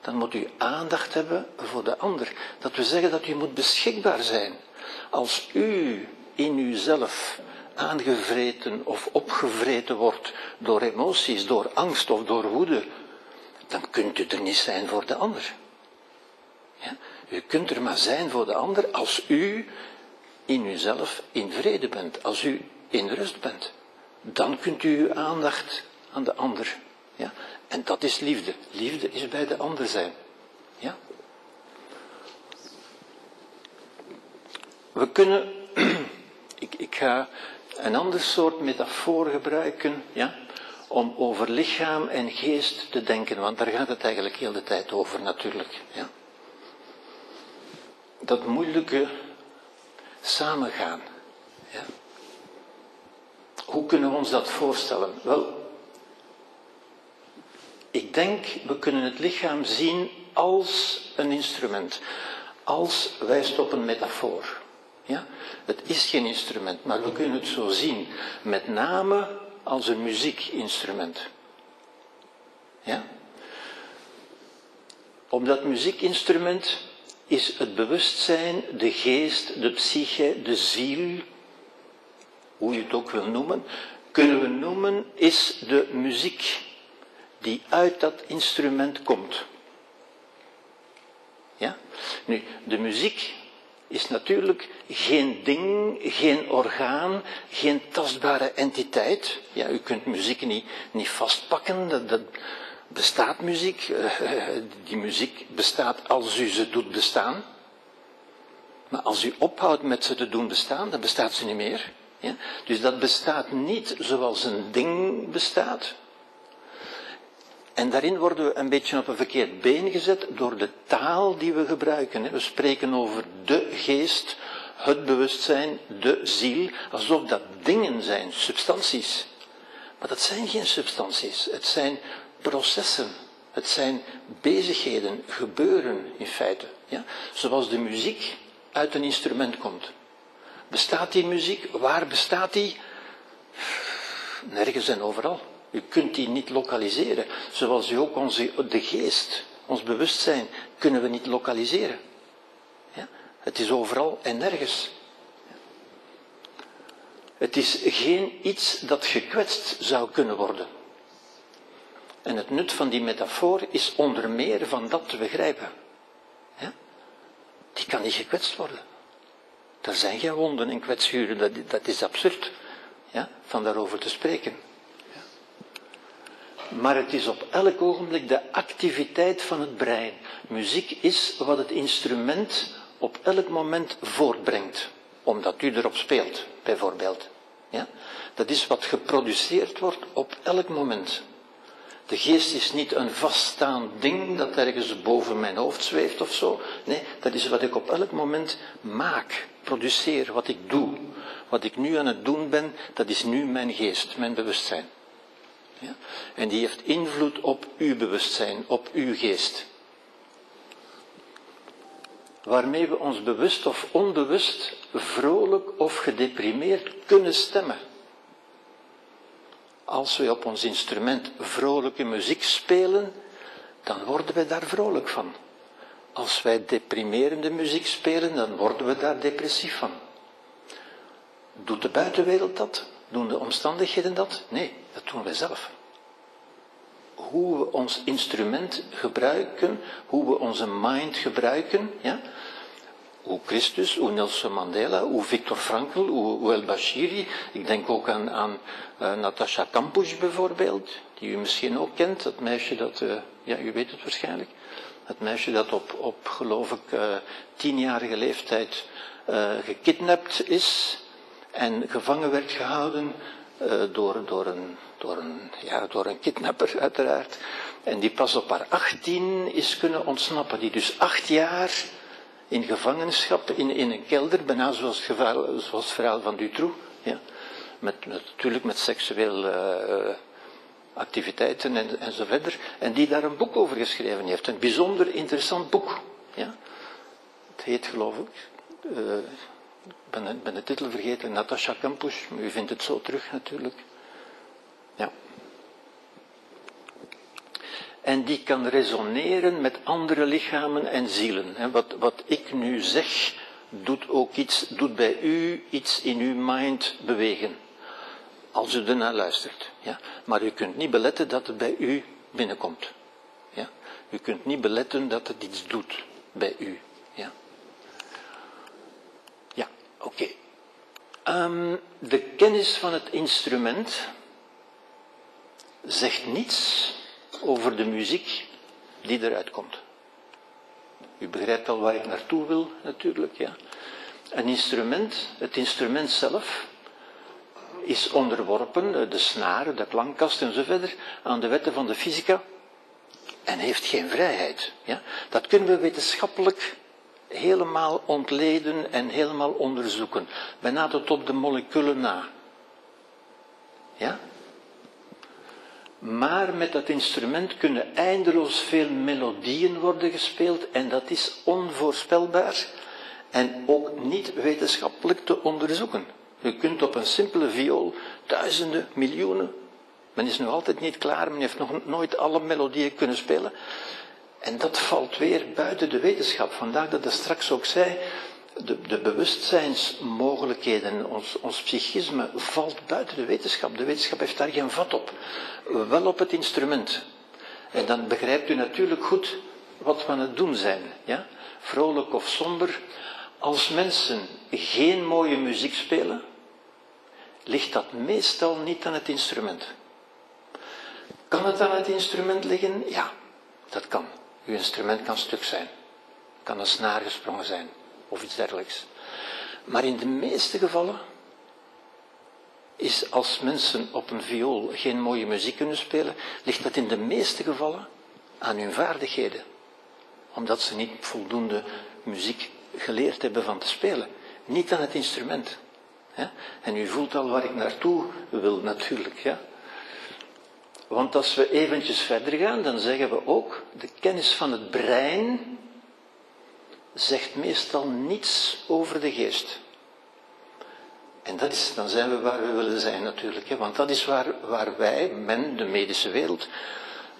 dan moet u aandacht hebben voor de ander. Dat wil zeggen dat u moet beschikbaar zijn. Als u in uzelf aangevreten of opgevreten wordt door emoties, door angst of door woede, dan kunt u er niet zijn voor de ander. Ja? U kunt er maar zijn voor de ander als u in uzelf in vrede bent, als u in rust bent. Dan kunt u uw aandacht aan de ander. Ja? En dat is liefde. Liefde is bij de ander zijn. Ja? We kunnen, ik, ik ga een ander soort metafoor gebruiken, ja, om over lichaam en geest te denken, want daar gaat het eigenlijk heel de tijd over natuurlijk. Ja. Dat moeilijke samengaan. Ja. Hoe kunnen we ons dat voorstellen? Wel, ik denk, we kunnen het lichaam zien als een instrument, als wijst op een metafoor. Ja? Het is geen instrument, maar we kunnen het zo zien, met name als een muziekinstrument. Ja? Op dat muziekinstrument is het bewustzijn, de geest, de psyche, de ziel, hoe je het ook wil noemen, kunnen we noemen, is de muziek die uit dat instrument komt. Ja? Nu, de muziek is natuurlijk geen ding, geen orgaan, geen tastbare entiteit. Ja, u kunt muziek niet, niet vastpakken, dat, bestaat muziek. Uh, die muziek bestaat als u ze doet bestaan. Maar als u ophoudt met ze te doen bestaan, dan bestaat ze niet meer. Ja? Dus dat bestaat niet zoals een ding bestaat. En daarin worden we een beetje op een verkeerd been gezet door de taal die we gebruiken. We spreken over de geest, het bewustzijn, de ziel, alsof dat dingen zijn, substanties. Maar dat zijn geen substanties, het zijn processen, het zijn bezigheden, gebeuren in feite. Ja? Zoals de muziek uit een instrument komt. Bestaat die muziek? Waar bestaat die? Nergens en overal. U kunt die niet lokaliseren. Zoals u ook onze, de geest, ons bewustzijn, kunnen we niet lokaliseren. Ja? Het is overal en nergens. Het is geen iets dat gekwetst zou kunnen worden. En het nut van die metafoor is onder meer van dat te begrijpen. Die kan niet gekwetst worden. Er zijn geen wonden en kwetsuren, dat, dat is absurd. Ja? Van daarover te spreken maar het is op elk ogenblik de activiteit van het brein. Muziek is wat het instrument op elk moment voortbrengt, omdat u erop speelt, bijvoorbeeld. Ja? Dat is wat geproduceerd wordt op elk moment. De geest is niet een vaststaand ding dat ergens boven mijn hoofd zweeft of zo. Nee, dat is wat ik op elk moment maak, produceer, wat ik doe. Wat ik nu aan het doen ben, dat is nu mijn geest, mijn bewustzijn. En die heeft invloed op uw bewustzijn, op uw geest. Waarmee we ons bewust of onbewust vrolijk of gedeprimeerd kunnen stemmen. Als we op ons instrument vrolijke muziek spelen, dan worden we daar vrolijk van. Als wij deprimerende muziek spelen, dan worden we daar depressief van. Doet de buitenwereld dat? Doen de omstandigheden dat? Nee, dat doen wij zelf. Hoe we ons instrument gebruiken, hoe we onze mind gebruiken, ja? hoe Christus, hoe Nelson Mandela, hoe Victor Frankl, hoe, El-Bashiri. Ik denk ook aan, aan uh, Natasha Kampusch bijvoorbeeld, die u misschien ook kent, dat meisje dat, uh, ja, u weet het waarschijnlijk. Het meisje dat op, op geloof ik, uh, tienjarige leeftijd gekidnapt is en gevangen werd gehouden uh, door, door, een, door, een, ja, door een kidnapper, uiteraard. En die pas op haar achttien is kunnen ontsnappen. Die dus acht jaar in gevangenschap, in, in een kelder, bijna zoals het, zoals het verhaal van Dutroux. Ja. Met, natuurlijk met seksueel uh, activiteiten en, en zo verder. En die daar een boek over geschreven heeft. Een bijzonder interessant boek. Ja. Het heet, geloof ik, uh, ik ben, de titel vergeten, Natasha Campus. Maar u vindt het zo terug natuurlijk. Ja. En die kan resoneren met andere lichamen en zielen. Wat, wat ik nu zeg, doet ook iets, doet bij u iets in uw mind bewegen. Als u ernaar luistert. Ja. Maar u kunt niet beletten dat het bij u binnenkomt. Ja. U kunt niet beletten dat het iets doet bij u. Ja. Ja, oké. Um, de kennis van het instrument zegt niets over de muziek die eruit komt. U begrijpt al waar ik naartoe wil, natuurlijk, ja. Een instrument, het instrument zelf, is onderworpen, de snaren, de klankkast en zo verder, aan de wetten van de fysica en heeft geen vrijheid. Ja? Dat kunnen we wetenschappelijk helemaal ontleden en helemaal onderzoeken, bijna tot op de moleculen na. Ja? Maar met dat instrument kunnen eindeloos veel melodieën worden gespeeld en dat is onvoorspelbaar en ook niet wetenschappelijk te onderzoeken. Je kunt op een simpele viool duizenden, miljoenen. Men is nog altijd niet klaar, men heeft nog nooit alle melodieën kunnen spelen. En dat valt weer buiten de wetenschap. Vandaag dat ik straks ook zei, de, de bewustzijnsmogelijkheden, ons, ons psychisme valt buiten de wetenschap. De wetenschap heeft daar geen vat op. Wel op het instrument. En dan begrijpt u natuurlijk goed wat we aan het doen zijn. Ja? Vrolijk of somber. Als mensen geen mooie muziek spelen, ligt dat meestal niet aan het instrument. Kan het aan het instrument liggen? Ja, dat kan. Uw instrument kan stuk zijn. Kan een snaar gesprongen zijn of iets dergelijks. Maar in de meeste gevallen is als mensen op een viool geen mooie muziek kunnen spelen, ligt dat in de meeste gevallen aan hun vaardigheden. Omdat ze niet voldoende muziek geleerd hebben van te spelen. Niet aan het instrument. En u voelt al waar ik naartoe wil natuurlijk. Want als we eventjes verder gaan, dan zeggen we ook, de kennis van het brein zegt meestal niets over de geest. En dat is, dan zijn we waar we willen zijn natuurlijk. Hè? Want dat is waar, waar wij, men, de medische wereld,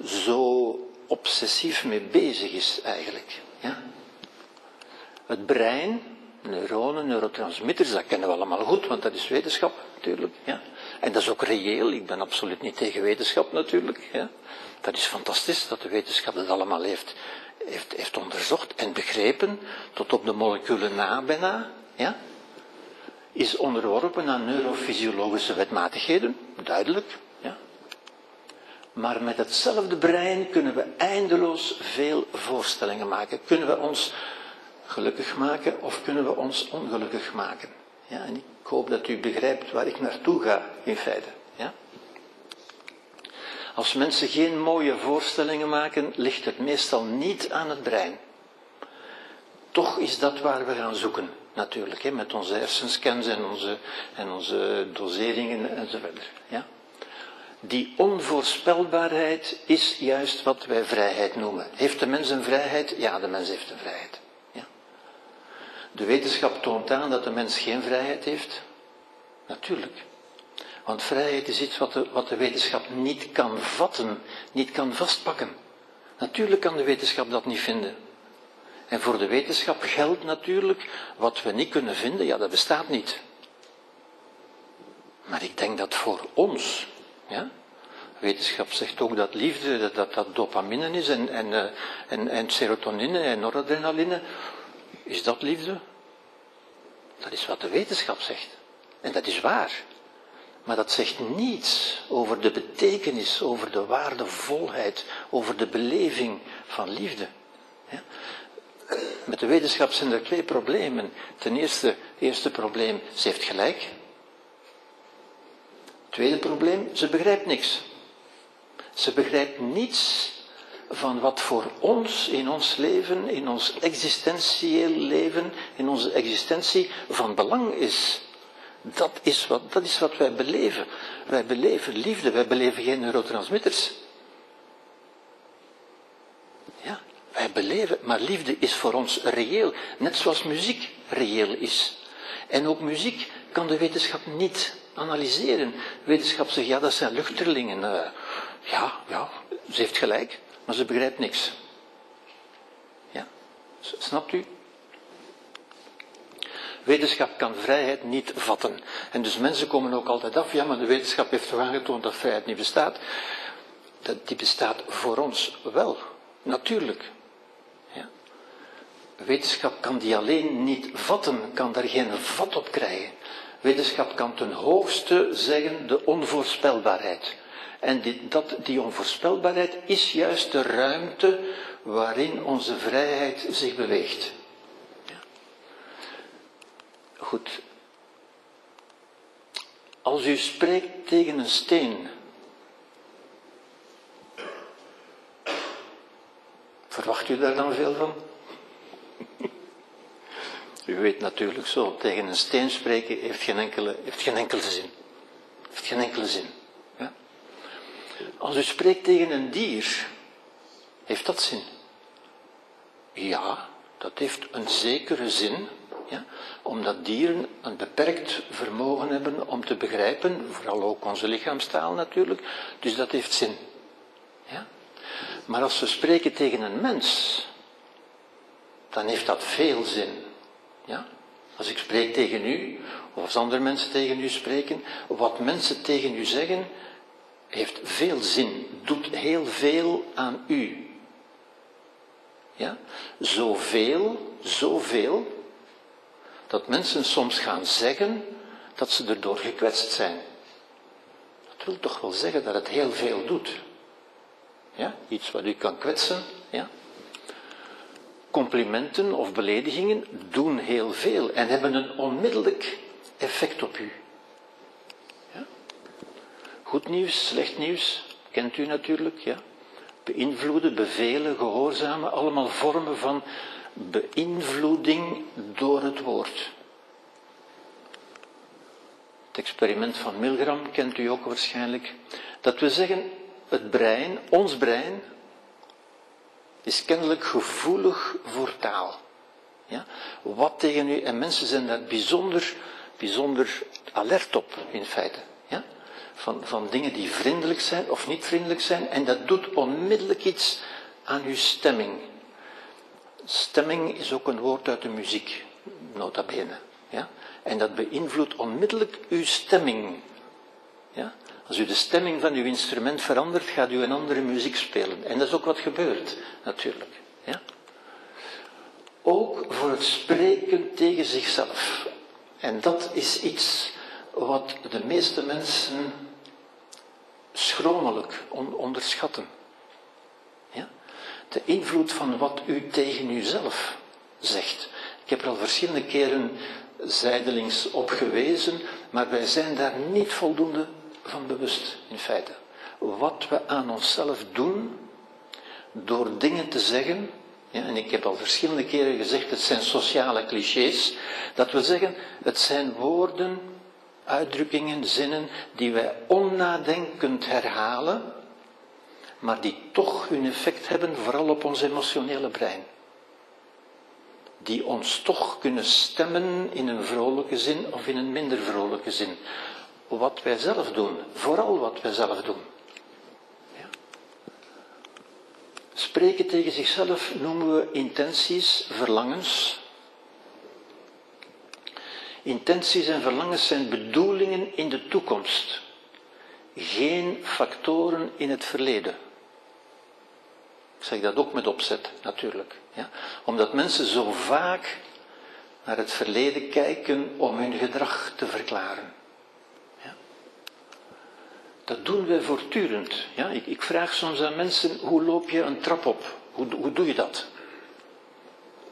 zo obsessief mee bezig is eigenlijk. Ja? Het brein, neuronen, neurotransmitters, dat kennen we allemaal goed, want dat is wetenschap natuurlijk. Ja? En dat is ook reëel, ik ben absoluut niet tegen wetenschap natuurlijk. Ja? Dat is fantastisch dat de wetenschap dat allemaal heeft, heeft, heeft onderzocht en begrepen, tot op de moleculen na bijna. Ja? Is onderworpen aan neurofysiologische wetmatigheden, duidelijk. Ja? Maar met hetzelfde brein kunnen we eindeloos veel voorstellingen maken. Kunnen we ons gelukkig maken of kunnen we ons ongelukkig maken? Ja, en ik hoop dat u begrijpt waar ik naartoe ga, in feite. Ja? Als mensen geen mooie voorstellingen maken, ligt het meestal niet aan het brein. Toch is dat waar we gaan zoeken, natuurlijk, hè, met onze hersenscans en onze, en onze doseringen enzovoort. Ja? Die onvoorspelbaarheid is juist wat wij vrijheid noemen. Heeft de mens een vrijheid? Ja, de mens heeft een vrijheid. De wetenschap toont aan dat de mens geen vrijheid heeft. Natuurlijk. Want vrijheid is iets wat de, wat de wetenschap niet kan vatten, niet kan vastpakken. Natuurlijk kan de wetenschap dat niet vinden. En voor de wetenschap geldt natuurlijk, wat we niet kunnen vinden, ja, dat bestaat niet. Maar ik denk dat voor ons, ja, wetenschap zegt ook dat liefde, dat dat, dat dopamine is en, en, eh, en, en serotonine en noradrenaline. Is dat liefde? Dat is wat de wetenschap zegt. En dat is waar. Maar dat zegt niets over de betekenis, over de waardevolheid, over de beleving van liefde. Met de wetenschap zijn er twee problemen. Ten eerste, eerste probleem, ze heeft gelijk. Tweede probleem, ze begrijpt niks. Ze begrijpt niets van wat voor ons in ons leven, in ons existentieel leven, in onze existentie van belang is. Dat is wat, dat is wat wij beleven. Wij beleven liefde, wij beleven geen neurotransmitters. Ja, wij beleven, maar liefde is voor ons reëel, net zoals muziek reëel is. En ook muziek kan de wetenschap niet analyseren. Wetenschap zegt, ja, dat zijn luchterlingen. Uh, ja, ja, ze heeft gelijk, maar ze begrijpt niks. Ja, snapt u? Wetenschap kan vrijheid niet vatten. En dus mensen komen ook altijd af, ja, maar de wetenschap heeft toch aangetoond dat vrijheid niet bestaat. Dat, die bestaat voor ons wel, natuurlijk. Ja. Wetenschap kan die alleen niet vatten, kan daar geen vat op krijgen. Wetenschap kan ten hoogste zeggen de onvoorspelbaarheid. En die, dat, die onvoorspelbaarheid is juist de ruimte waarin onze vrijheid zich beweegt. Goed. Als u spreekt tegen een steen, verwacht u daar dan veel van? U weet natuurlijk zo, tegen een steen spreken heeft geen enkele, heeft geen enkele zin. Heeft geen enkele zin. Als u spreekt tegen een dier, heeft dat zin? Ja, dat heeft een zekere zin, ja? omdat dieren een beperkt vermogen hebben om te begrijpen, vooral ook onze lichaamstaal natuurlijk, dus dat heeft zin. Ja? Maar als we spreken tegen een mens, dan heeft dat veel zin. Ja? Als ik spreek tegen u, of als andere mensen tegen u spreken, wat mensen tegen u zeggen, heeft veel zin, doet heel veel aan u. Ja? Zoveel, zoveel, dat mensen soms gaan zeggen dat ze erdoor gekwetst zijn. Dat wil toch wel zeggen dat het heel veel doet. Ja? Iets wat u kan kwetsen, ja? complimenten of beledigingen doen heel veel en hebben een onmiddellijk effect op u. Goed nieuws, slecht nieuws, kent u natuurlijk, ja. Beïnvloeden, bevelen, gehoorzamen, allemaal vormen van beïnvloeding door het woord. Het experiment van Milgram kent u ook waarschijnlijk. Dat we zeggen, het brein, ons brein, is kennelijk gevoelig voor taal. Ja? Wat tegen u, en mensen zijn daar bijzonder, bijzonder alert op, in feite. Van, van dingen die vriendelijk zijn of niet vriendelijk zijn, en dat doet onmiddellijk iets aan uw stemming. Stemming is ook een woord uit de muziek, nota bene. Ja? En dat beïnvloedt onmiddellijk uw stemming. Ja? Als u de stemming van uw instrument verandert, gaat u een andere muziek spelen. En dat is ook wat gebeurt, natuurlijk. Ja? Ook voor het spreken tegen zichzelf. En dat is iets wat de meeste mensen schromelijk onderschatten. Ja? De invloed van wat u tegen uzelf zegt. Ik heb er al verschillende keren zijdelings op gewezen, maar wij zijn daar niet voldoende van bewust, in feite. Wat we aan onszelf doen door dingen te zeggen, ja, en ik heb al verschillende keren gezegd, het zijn sociale clichés, dat we zeggen, het zijn woorden, uitdrukkingen, zinnen die wij onnadenkend herhalen, maar die toch hun effect hebben, vooral op ons emotionele brein. Die ons toch kunnen stemmen in een vrolijke zin of in een minder vrolijke zin wat wij zelf doen. Vooral wat wij zelf doen. Ja. Spreken tegen zichzelf noemen we intenties, verlangens. Intenties en verlangens zijn bedoelingen in de toekomst, geen factoren in het verleden. Ik zeg dat ook met opzet, natuurlijk. Ja? Omdat mensen zo vaak naar het verleden kijken om hun gedrag te verklaren. Dat doen wij voortdurend. Ja? Ik, ik, vraag soms aan mensen, hoe loop je een trap op? Hoe, hoe doe je dat?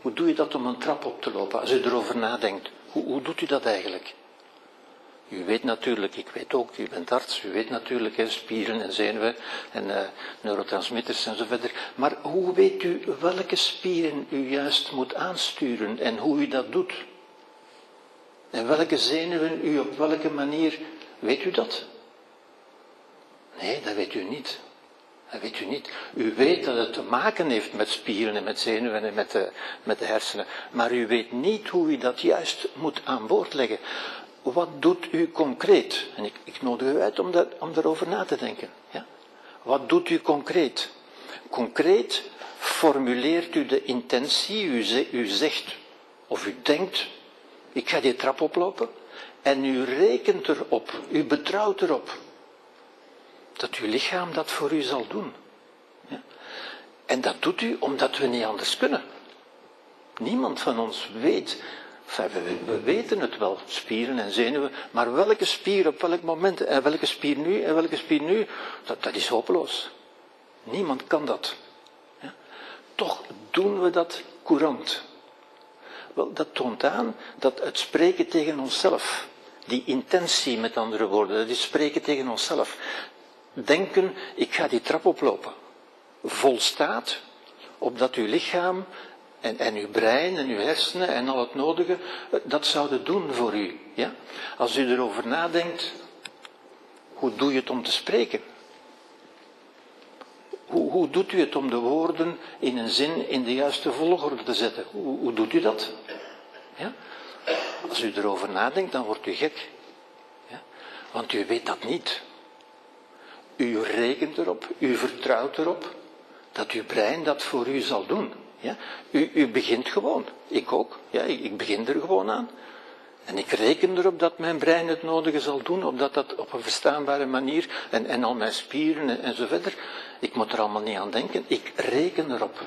Hoe doe je dat om een trap op te lopen? Als u erover nadenkt, hoe, doet u dat eigenlijk? U weet natuurlijk, ik weet ook, u bent arts, u weet natuurlijk, hè, spieren en zenuwen en uh, neurotransmitters verder. Maar hoe weet u welke spieren u juist moet aansturen en hoe u dat doet? En welke zenuwen u op welke manier, weet u dat? Nee, dat weet u niet. Dat weet u niet. U weet dat het te maken heeft met spieren en met zenuwen en met de, met de hersenen. Maar u weet niet hoe u dat juist moet aan boord leggen. Wat doet u concreet? En ik, ik nodig u uit om, dat, om daarover na te denken. Ja? Wat doet u concreet? Concreet formuleert u de intentie, u, u zegt of u denkt, ik ga die trap oplopen, en u rekent erop, u betrouwt erop dat uw lichaam dat voor u zal doen. En dat doet u omdat we niet anders kunnen. Niemand van ons weet, we, weten het wel, spieren en zenuwen, maar welke spier op welk moment, en welke spier nu, en welke spier nu, dat, dat is hopeloos. Niemand kan dat. Ja? Toch doen we dat courant. Wel, dat toont aan dat het spreken tegen onszelf, die intentie met andere woorden, dat is spreken tegen onszelf, denken, ik ga die trap oplopen, volstaat opdat uw lichaam en, en uw brein en uw hersenen en al het nodige eh, dat zouden doen voor u. Ja? Als u erover nadenkt, hoe doe je het om te spreken? Hoe, hoe doet u het om de woorden in een zin in de juiste volgorde te zetten? Hoe, hoe doet u dat? Ja? Als u erover nadenkt, dan wordt u gek. Ja? Want u weet dat niet. U rekent erop, u vertrouwt erop dat uw brein dat voor u zal doen. Ja? U, u begint gewoon. Ik ook. Ja, ik begin er gewoon aan. En ik reken erop dat mijn brein het nodige zal doen, opdat dat op een verstaanbare manier, en, en al mijn spieren en, en zo verder. Ik moet er allemaal niet aan denken. Ik reken erop.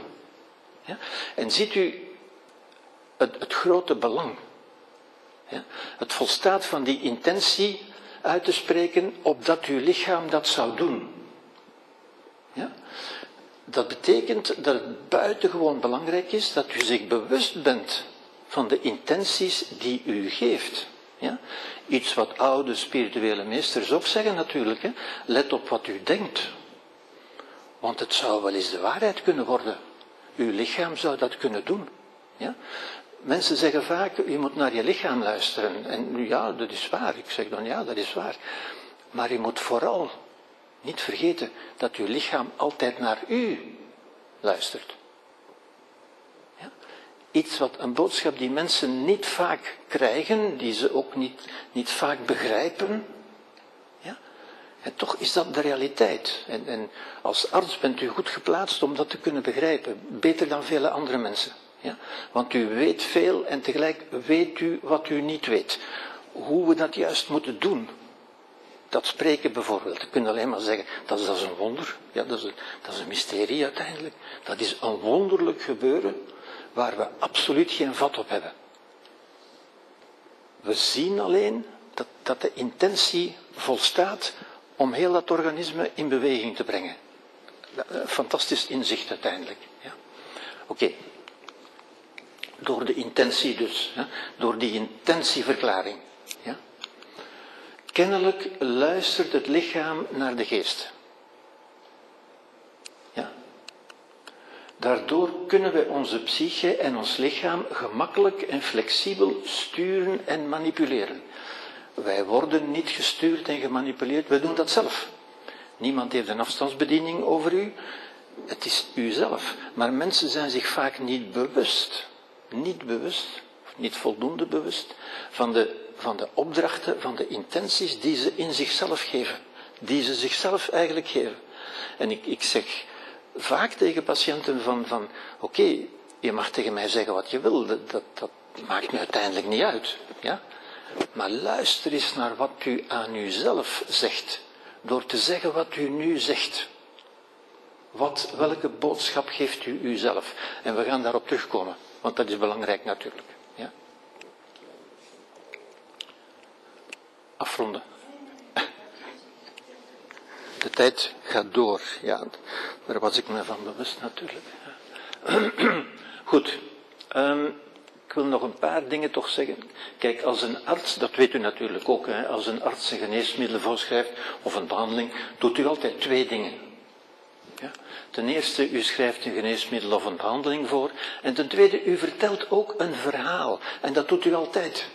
Ja? En ziet u het, het grote belang. Ja? Het volstaat van die intentie uit te spreken, opdat uw lichaam dat zou doen. Ja? Dat betekent dat het buitengewoon belangrijk is dat u zich bewust bent van de intenties die u geeft. Ja? Iets wat oude spirituele meesters ook zeggen natuurlijk. Hè? Let op wat u denkt. Want het zou wel eens de waarheid kunnen worden. Uw lichaam zou dat kunnen doen. Ja? Mensen zeggen vaak, je moet naar je lichaam luisteren. En ja, dat is waar. Ik zeg dan ja, dat is waar. Maar je moet vooral niet vergeten dat uw lichaam altijd naar u luistert. Ja? Iets wat een boodschap die mensen niet vaak krijgen, die ze ook niet, niet vaak begrijpen. Ja? En toch is dat de realiteit. En, en als arts bent u goed geplaatst om dat te kunnen begrijpen, beter dan vele andere mensen. Ja? Want u weet veel en tegelijk weet u wat u niet weet. Hoe we dat juist moeten doen. Dat spreken bijvoorbeeld. Ik kunt alleen maar zeggen, dat is, dat is een wonder. Ja, dat, is een, dat is een mysterie uiteindelijk. Dat is een wonderlijk gebeuren waar we absoluut geen vat op hebben. We zien alleen dat, dat de intentie volstaat om heel dat organisme in beweging te brengen. Fantastisch inzicht uiteindelijk. Ja. Oké, door de intentie dus, door die intentieverklaring. Ja. Kennelijk luistert het lichaam naar de geest. Ja. Daardoor kunnen we onze psyche en ons lichaam gemakkelijk en flexibel sturen en manipuleren. Wij worden niet gestuurd en gemanipuleerd, wij doen dat zelf. Niemand heeft een afstandsbediening over u, het is u zelf. Maar mensen zijn zich vaak niet bewust niet bewust, niet voldoende bewust, van de, van de opdrachten, van de intenties die ze in zichzelf geven. Die ze zichzelf eigenlijk geven. En ik, ik zeg vaak tegen patiënten van, van oké, je mag tegen mij zeggen wat je wil, dat, dat, dat maakt me uiteindelijk niet uit. Ja? Maar luister eens naar wat u aan uzelf zegt, door te zeggen wat u nu zegt. Wat, welke boodschap geeft u uzelf? En we gaan daarop terugkomen. Want dat is belangrijk natuurlijk. Ja? Afronden. De tijd gaat door. Ja, daar was ik me van bewust natuurlijk. Goed. Um, ik wil nog een paar dingen toch zeggen. Kijk, als een arts, dat weet u natuurlijk ook, hè, als een arts een geneesmiddel voorschrijft of een behandeling, doet u altijd twee dingen. Ja? Ten eerste, u schrijft een geneesmiddel of een behandeling voor. En ten tweede, u vertelt ook een verhaal. En dat doet u altijd.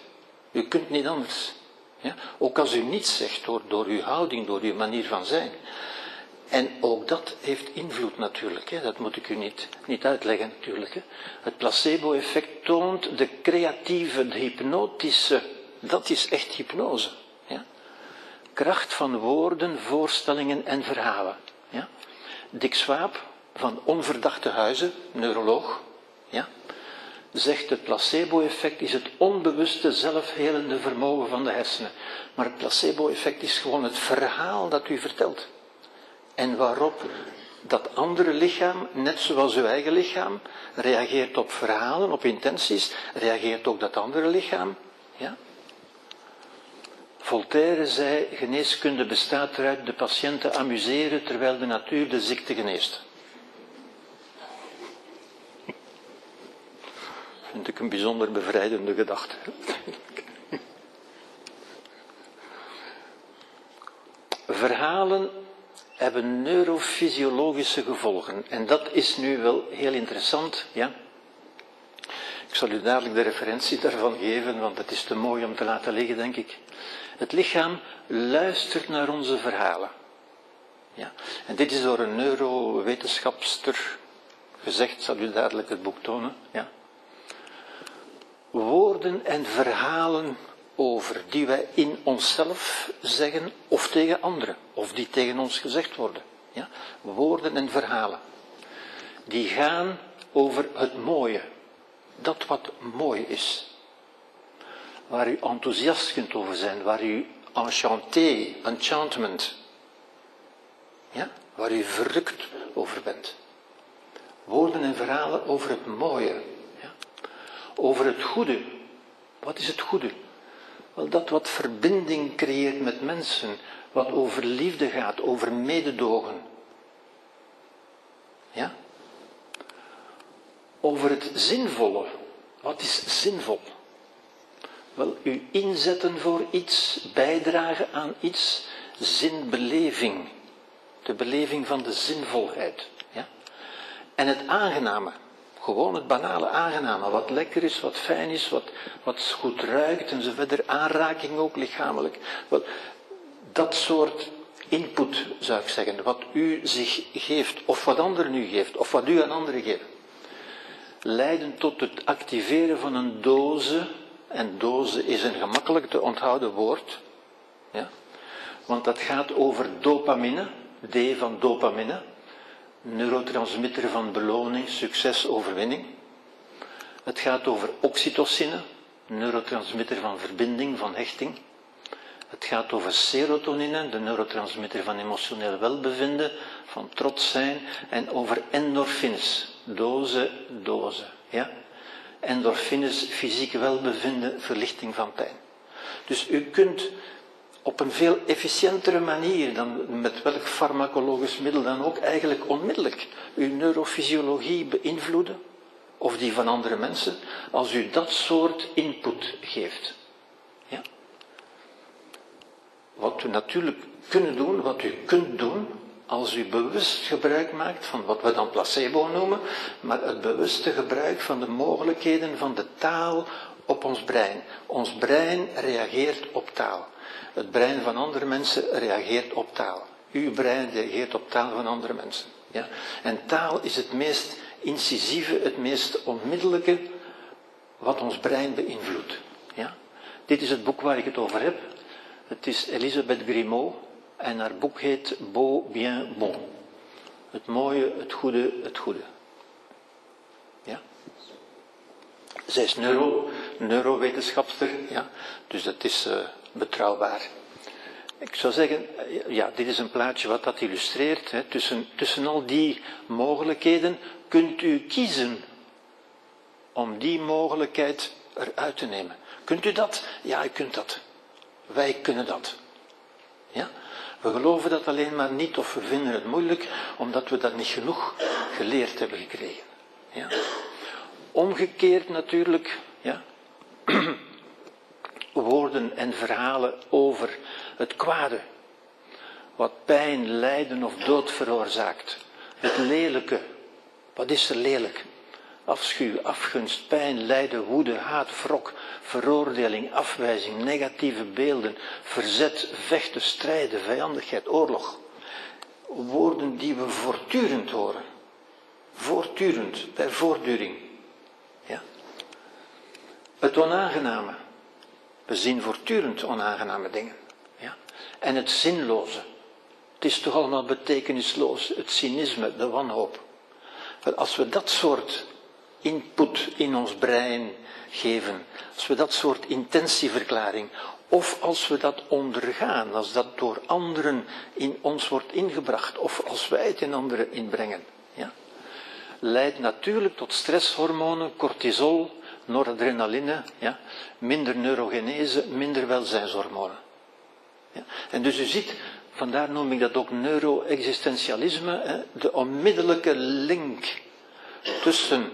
U kunt niet anders. Ja? Ook als u niets zegt door, door uw houding, door uw manier van zijn. En ook dat heeft invloed natuurlijk, hè. dat moet ik u niet, niet uitleggen natuurlijk. Hè. Het placebo-effect toont de creatieve, de hypnotische, dat is echt hypnose. Ja. Kracht van woorden, voorstellingen en verhalen. Dick Swaap van Onverdachte Huizen, neuroloog, ja, zegt het placebo-effect is het onbewuste zelfhelende vermogen van de hersenen. Maar het placebo-effect is gewoon het verhaal dat u vertelt. En waarop dat andere lichaam, net zoals uw eigen lichaam, reageert op verhalen, op intenties, reageert ook dat andere lichaam. Ja? Voltaire zei, geneeskunde bestaat eruit de patiënten amuseren terwijl de natuur de ziekte geneest. Vind ik een bijzonder bevrijdende gedachte. Verhalen hebben neurofysiologische gevolgen. En dat is nu wel heel interessant, ja. Ik zal u dadelijk de referentie daarvan geven, want het is te mooi om te laten liggen, denk ik. Het lichaam luistert naar onze verhalen. Ja. En dit is door een neurowetenschapster gezegd, zal u dadelijk het boek tonen. Ja. Woorden en verhalen over die wij in onszelf zeggen of tegen anderen, of die tegen ons gezegd worden. Ja? Woorden en verhalen. Die gaan over het mooie, dat wat mooi is. Waar u enthousiast kunt over zijn, waar u enchanté, enchantment, ja? waar u verrukt over bent. Woorden en verhalen over het mooie, ja? over het goede. Wat is het goede? Wel, dat wat verbinding creëert met mensen, wat over liefde gaat, over mededogen. Ja? Over het zinvolle. Wat is zinvol? Wel, u inzetten voor iets, bijdragen aan iets, zinbeleving. De beleving van de zinvolheid. Ja? En het aangename. Gewoon het banale aangename, wat lekker is, wat fijn is, wat, wat goed ruikt en zo verder. Aanraking ook lichamelijk. Wat, dat soort input zou ik zeggen, wat u zich geeft, of wat anderen u geeft, of wat u aan anderen geeft, leiden tot het activeren van een doze, en doze is een gemakkelijk te onthouden woord, ja? want dat gaat over dopamine, D van dopamine, neurotransmitter van beloning, succes, overwinning. Het gaat over oxytocine, neurotransmitter van verbinding, van hechting. Het gaat over serotonine, de neurotransmitter van emotioneel welbevinden, van trots zijn, en over endorfines, doze, doze. Ja? Endorfines, fysiek welbevinden, verlichting van pijn. Dus u kunt op een veel efficiëntere manier dan met welk farmacologisch middel dan ook, eigenlijk onmiddellijk uw neurofysiologie beïnvloeden, of die van andere mensen, als u dat soort input geeft. Ja? Wat u natuurlijk kunnen doen, wat u kunt doen, als u bewust gebruik maakt van wat we dan placebo noemen, maar het bewuste gebruik van de mogelijkheden van de taal op ons brein. Ons brein reageert op taal. Het brein van andere mensen reageert op taal. Uw brein reageert op taal van andere mensen. Ja? En taal is het meest incisieve, het meest onmiddellijke wat ons brein beïnvloedt. Ja? Dit is het boek waar ik het over heb. Het is Elisabeth Grimaud en haar boek heet Beau, Bien, Bon. Het mooie, het goede, het goede. Ja? Zij is neuro, neurowetenschapster, ja? dus dat is uh, betrouwbaar. Ik zou zeggen, ja, dit is een plaatje wat dat illustreert. Hè. Tussen, tussen al die mogelijkheden kunt u kiezen om die mogelijkheid eruit te nemen. Kunt u dat? Ja, u kunt dat. Wij kunnen dat. We geloven dat alleen maar niet of we vinden het moeilijk omdat we dat niet genoeg geleerd hebben gekregen. Ja? Omgekeerd natuurlijk, ja. Woorden en verhalen over het kwade. Wat pijn, lijden of dood veroorzaakt. Het lelijke. Wat is er lelijk? Afschuw, afgunst, pijn, lijden, woede, haat, wrok, veroordeling, afwijzing, negatieve beelden, verzet, vechten, strijden, vijandigheid, oorlog. Woorden die we voortdurend horen. Voortdurend, bij voortduring. Ja? Het onaangename. We zien voortdurend onaangename dingen. Ja? En het zinloze. Het is toch allemaal betekenisloos. Het cynisme, de wanhoop. Als we dat soort input in ons brein geven, als we dat soort intentieverklaring, of als we dat ondergaan, als dat door anderen in ons wordt ingebracht, of als wij het in anderen inbrengen, ja, leidt natuurlijk tot stresshormonen, cortisol, noradrenaline, ja, minder neurogenese, minder welzijnshormonen. Ja. En dus u ziet, vandaar noem ik dat ook neuro-existentialisme, de onmiddellijke link tussen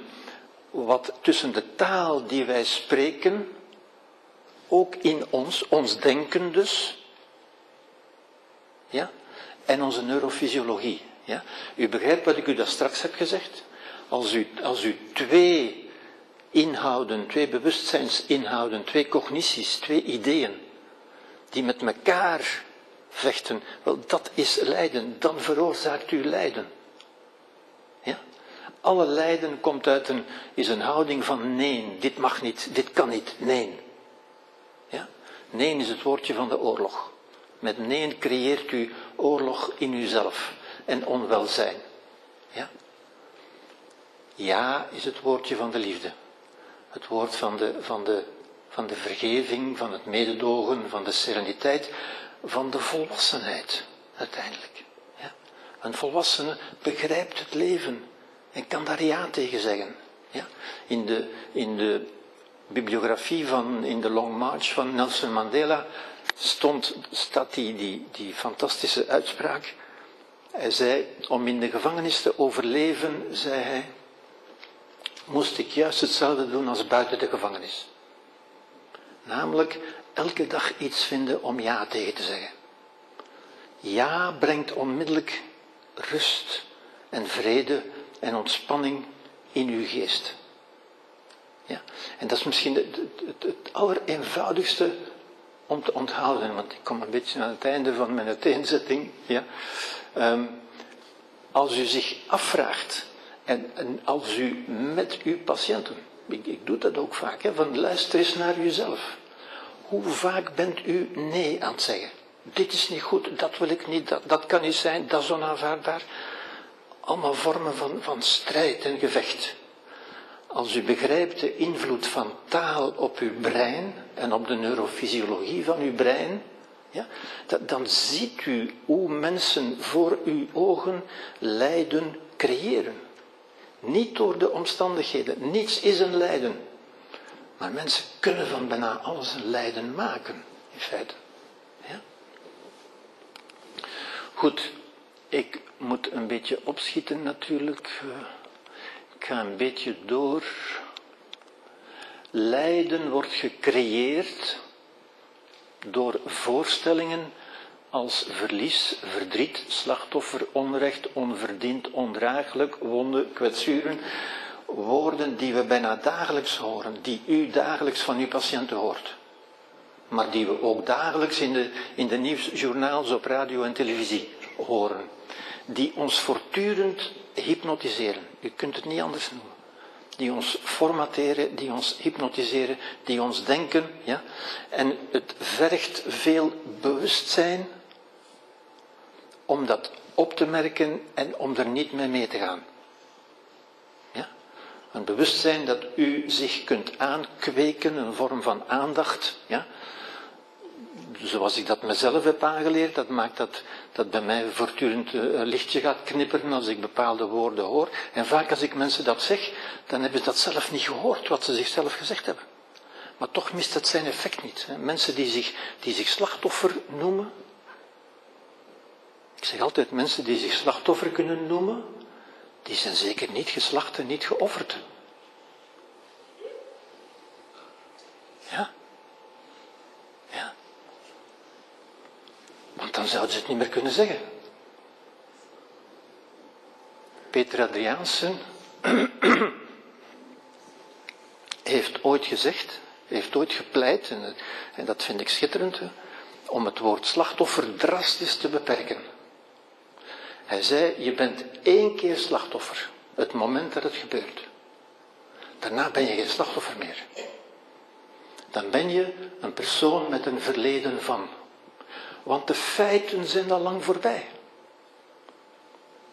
wat tussen de taal die wij spreken, ook in ons, ons denken dus, ja, en onze neurofysiologie. Ja. U begrijpt wat ik u daar straks heb gezegd? Als u, als u twee inhouden, twee bewustzijnsinhouden, twee cognities, twee ideeën, die met elkaar vechten, wel, dat is lijden, dan veroorzaakt u lijden. Alle lijden komt uit een, is een houding van nee, dit mag niet, dit kan niet, nee. Ja? Nee is het woordje van de oorlog. Met nee creëert u oorlog in uzelf en onwelzijn. Ja? ja is het woordje van de liefde. Het woord van de, van, de, van de vergeving, van het mededogen, van de sereniteit, van de volwassenheid uiteindelijk. Ja? Een volwassene begrijpt het leven en kan daar ja tegen zeggen. Ja? In, de, in de bibliografie van, in de Long March van Nelson Mandela stond, staat die, die, die fantastische uitspraak. Hij zei, om in de gevangenis te overleven, zei hij, moest ik juist hetzelfde doen als buiten de gevangenis. Namelijk elke dag iets vinden om ja tegen te zeggen. Ja brengt onmiddellijk rust en vrede en ontspanning in uw geest. Ja? En dat is misschien het, het, het allereenvoudigste om te onthouden, want ik kom een beetje aan het einde van mijn uiteenzetting. Ja? Um, als u zich afvraagt, en, en, als u met uw patiënten, ik, ik doe dat ook vaak, hè, van luister eens naar uzelf. Hoe vaak bent u nee aan het zeggen? Dit is niet goed, dat wil ik niet, dat, dat kan niet zijn, dat is onaanvaardbaar allemaal vormen van, van strijd en gevecht. Als u begrijpt de invloed van taal op uw brein en op de neurofysiologie van uw brein, ja, dan ziet u hoe mensen voor uw ogen lijden creëren. Niet door de omstandigheden, niets is een lijden. Maar mensen kunnen van bijna alles een lijden maken, in feite. Ja? Goed, ik moet een beetje opschieten natuurlijk. Ik ga een beetje door. Lijden wordt gecreëerd door voorstellingen als verlies, verdriet, slachtoffer, onrecht, onverdiend, ondraaglijk, wonden, kwetsuren. Woorden die we bijna dagelijks horen, die u dagelijks van uw patiënten hoort. Maar die we ook dagelijks in de, in de nieuwsjournaals op radio en televisie horen die ons voortdurend hypnotiseren. U kunt het niet anders noemen. Die ons formateren, die ons hypnotiseren, die ons denken. Ja? En het vergt veel bewustzijn om dat op te merken en om er niet mee mee te gaan. Ja? Een bewustzijn dat u zich kunt aankweken, een vorm van aandacht. Ja? zoals ik dat mezelf heb aangeleerd, dat maakt dat, dat bij mij voortdurend eh, een lichtje gaat knipperen als ik bepaalde woorden hoor. En vaak als ik mensen dat zeg, dan hebben ze dat zelf niet gehoord, wat ze zichzelf gezegd hebben. Maar toch mist het zijn effect niet. Mensen die zich, die zich slachtoffer noemen, ik zeg altijd, mensen die zich slachtoffer kunnen noemen, die zijn zeker niet geslacht en niet geofferd. Ja, zouden ze het niet meer kunnen zeggen. Peter Adriaansen heeft ooit gezegd, heeft ooit gepleit, en dat vind ik schitterend, om het woord slachtoffer drastisch te beperken. Hij zei, je bent één keer slachtoffer, het moment dat het gebeurt. Daarna ben je geen slachtoffer meer. Dan ben je een persoon met een verleden van. Want de feiten zijn al lang voorbij.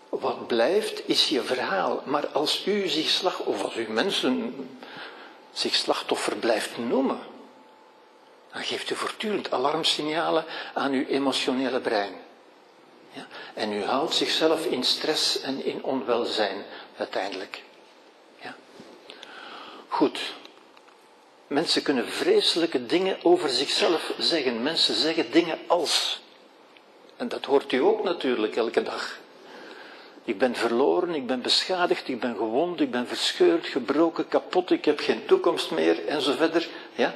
Wat blijft is je verhaal. Maar als u zich slag, of als u mensen zich slachtoffer blijft noemen, dan geeft u voortdurend alarmsignalen aan uw emotionele brein. Ja? En u houdt zichzelf in stress en in onwelzijn uiteindelijk. Ja? Goed. Mensen kunnen vreselijke dingen over zichzelf zeggen. Mensen zeggen dingen als. En dat hoort u ook natuurlijk elke dag. Ik ben verloren, ik ben beschadigd, ik ben gewond, ik ben verscheurd, gebroken, kapot, ik heb geen toekomst meer en zo verder. Ja?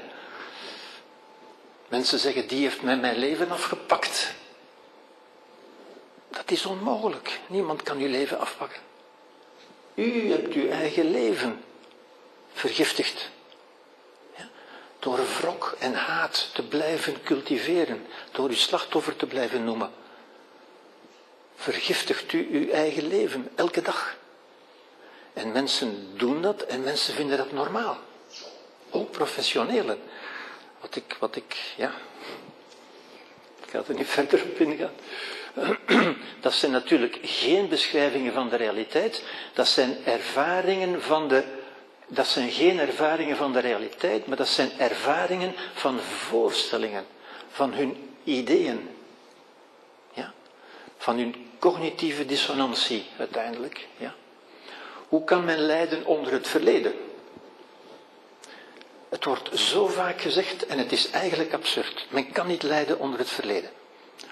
Mensen zeggen, die heeft mij mijn leven afgepakt. Dat is onmogelijk. Niemand kan uw leven afpakken. U hebt uw eigen leven vergiftigd. Door wrok en haat te blijven cultiveren, door uw slachtoffer te blijven noemen vergiftigt u uw eigen leven elke dag. En mensen doen dat en mensen vinden dat normaal. Ook professionelen. Wat ik, wat ik, ja. Ik ga er niet verder op ingaan. Dat zijn natuurlijk geen beschrijvingen van de realiteit. Dat zijn ervaringen van de. Dat zijn geen ervaringen van de realiteit, maar dat zijn ervaringen van voorstellingen, van hun ideeën. Ja? Van hun cognitieve dissonantie uiteindelijk. Ja. Hoe kan men lijden onder het verleden? Het wordt zo vaak gezegd en het is eigenlijk absurd. Men kan niet lijden onder het verleden.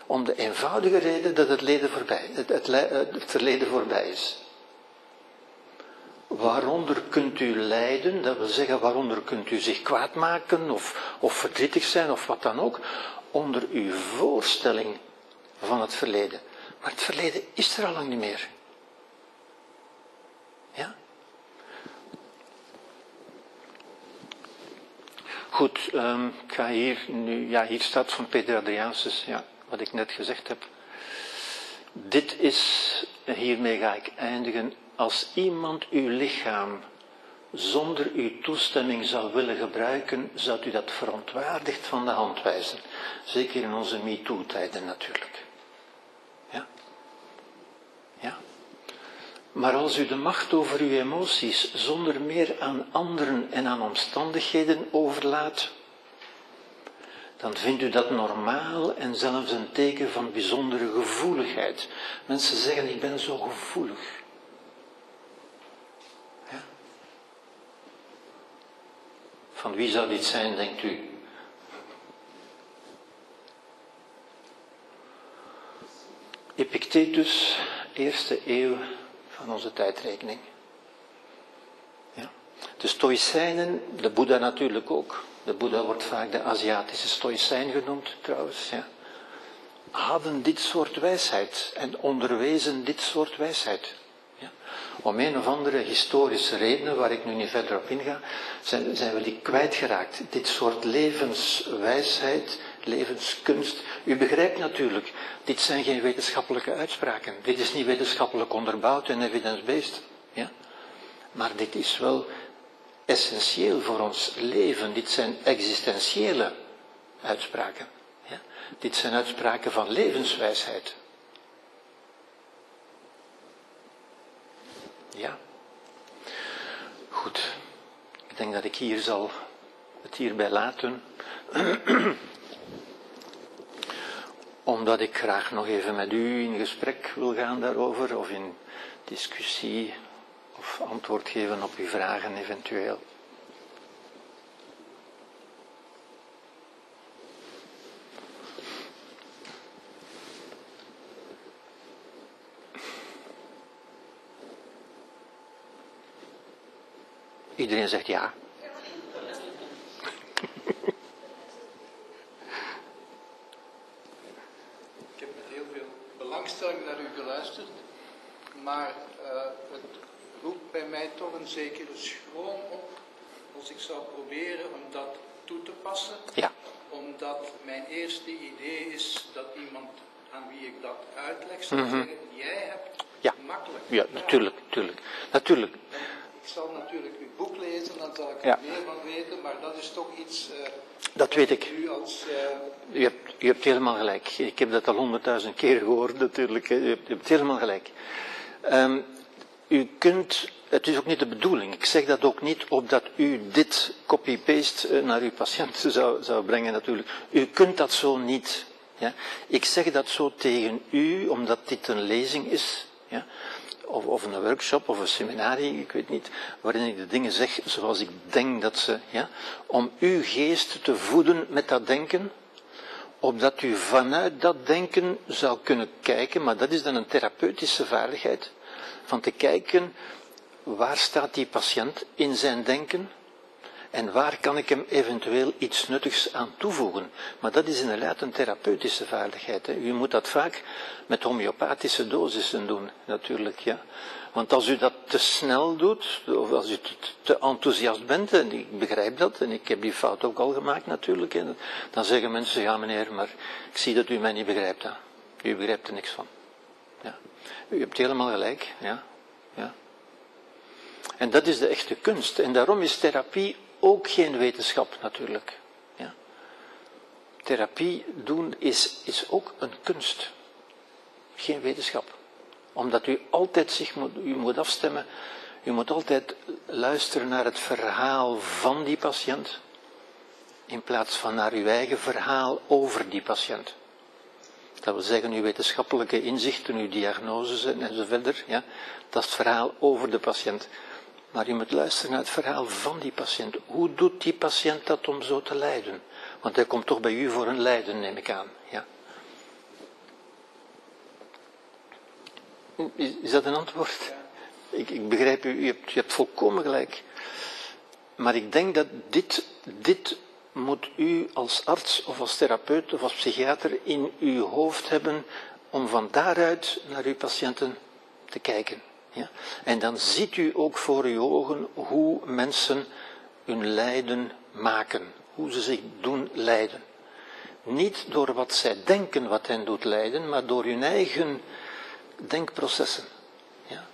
Om de eenvoudige reden dat het, voorbij, het, het, het verleden voorbij is. Waaronder kunt u lijden, dat wil zeggen waaronder kunt u zich kwaad maken of, of verdrietig zijn of wat dan ook, onder uw voorstelling van het verleden. Maar het verleden is er al lang niet meer. Ja? Goed, um, ik ga hier nu, ja, hier staat van Peter Adriaansus, ja, wat ik net gezegd heb. Dit is, hiermee ga ik eindigen, als iemand uw lichaam zonder uw toestemming zou willen gebruiken, zou u dat verontwaardigd van de hand wijzen. Zeker in onze MeToo-tijden natuurlijk. Maar als u de macht over uw emoties zonder meer aan anderen en aan omstandigheden overlaat, dan vindt u dat normaal en zelfs een teken van bijzondere gevoeligheid. Mensen zeggen, ik ben zo gevoelig. Van wie zou dit zijn, denkt u? Epictetus, eerste eeuw van onze tijdrekening. Ja. De Stoïcijnen, de Boeddha natuurlijk ook. De Boeddha wordt vaak de Aziatische Stoïcijn genoemd trouwens. Ja. Hadden dit soort wijsheid en onderwezen dit soort wijsheid. Om een of andere historische redenen, waar ik nu niet verder op inga, zijn, zijn we die kwijtgeraakt. Dit soort levenswijsheid, levenskunst. U begrijpt natuurlijk, dit zijn geen wetenschappelijke uitspraken. Dit is niet wetenschappelijk onderbouwd en evidence-based. Ja? Maar dit is wel essentieel voor ons leven. Dit zijn existentiële uitspraken. Ja? Dit zijn uitspraken van levenswijsheid. Ja. Goed. Ik denk dat ik hier zal het hierbij laten. omdat ik graag nog even met u in gesprek wil gaan daarover, of in discussie, of antwoord geven op uw vragen eventueel. Iedereen zegt ja. belangstelling naar u geluisterd, maar uh, het roept bij mij toch een zekere schroom op als ik zou proberen om dat toe te passen. Ja. Omdat mijn eerste idee is dat iemand aan wie ik dat uitleg zou mhm. zeggen, jij hebt ja. makkelijk. Ja, natuurlijk, natuurlijk. natuurlijk. Ik zal natuurlijk uw boek lezen, dan zal ik er meer van weten, maar dat is toch iets... Uh, dat weet ik. U, als, uh... u, hebt, u hebt helemaal gelijk. Ik heb dat al honderdduizend keer gehoord natuurlijk. U hebt, u hebt helemaal gelijk. Um, u kunt, het is ook niet de bedoeling, ik zeg dat ook niet opdat u dit copy-paste eh, naar uw patiënt zou, zou brengen natuurlijk. U kunt dat zo niet. Ja? Ik zeg dat zo tegen u, omdat dit een lezing is. Ja? Of, of, een workshop of een seminarie, ik weet niet, waarin ik de dingen zeg zoals ik denk dat ze, ja, om uw geest te voeden met dat denken, opdat u vanuit dat denken zou kunnen kijken, maar dat is dan een therapeutische vaardigheid, van te kijken waar staat die patiënt in zijn denken en waar kan ik hem eventueel iets nuttigs aan toevoegen. Maar dat is inderdaad een therapeutische vaardigheid. Hè. U moet dat vaak met homeopathische dosissen doen, natuurlijk. Ja. Want als u dat te snel doet, of als u te, enthousiast bent, en ik begrijp dat, en ik heb die fout ook al gemaakt natuurlijk, en dan zeggen mensen, ja meneer, maar ik zie dat u mij niet begrijpt. U begrijpt er niks van. Ja. U hebt helemaal gelijk, ja. ja. En dat is de echte kunst. En daarom is therapie ook geen wetenschap natuurlijk. Ja. Therapie doen is, is ook een kunst. Geen wetenschap. Omdat u altijd zich moet, u moet afstemmen. U moet altijd luisteren naar het verhaal van die patiënt. In plaats van naar uw eigen verhaal over die patiënt. Dat wil zeggen, uw wetenschappelijke inzichten, uw diagnoses en. Ja, dat is het verhaal over de patiënt. Maar u moet luisteren naar het verhaal van die patiënt. Hoe doet die patiënt dat om zo te lijden? Want hij komt toch bij u voor een lijden, neem ik aan. Ja. Is, is dat een antwoord? Ik, ik, begrijp u, u hebt, u hebt volkomen gelijk. Maar ik denk dat dit, dit moet u als arts of als therapeut of als psychiater in uw hoofd hebben om van daaruit naar uw patiënten te kijken. Ja? En dan ziet u ook voor uw ogen hoe mensen hun lijden maken, hoe ze zich doen lijden. Niet door wat zij denken wat hen doet lijden, maar door hun eigen denkprocessen. Ja?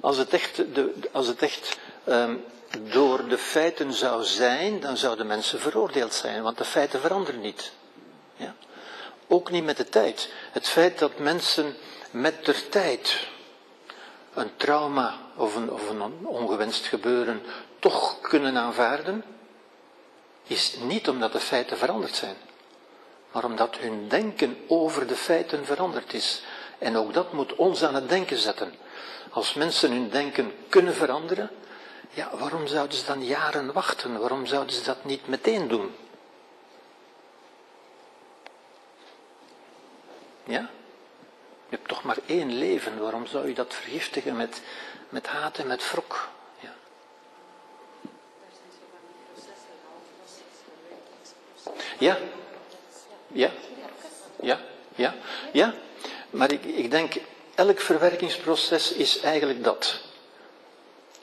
Als het echt, de, als het echt um, door de feiten zou zijn, dan zouden mensen veroordeeld zijn, want de feiten veranderen niet. Ja? Ook niet met de tijd. Het feit dat mensen met de tijd een trauma of een, of een ongewenst gebeuren toch kunnen aanvaarden, is niet omdat de feiten veranderd zijn, maar omdat hun denken over de feiten veranderd is. En ook dat moet ons aan het denken zetten. Als mensen hun denken kunnen veranderen, ja, waarom zouden ze dan jaren wachten? Waarom zouden ze dat niet meteen doen? Ja? Je hebt toch maar één leven, waarom zou je dat vergiftigen met, met haat en met wrok? Ja. Ja, ja, ja, ja, ja. Maar ik, ik denk, elk verwerkingsproces is eigenlijk dat.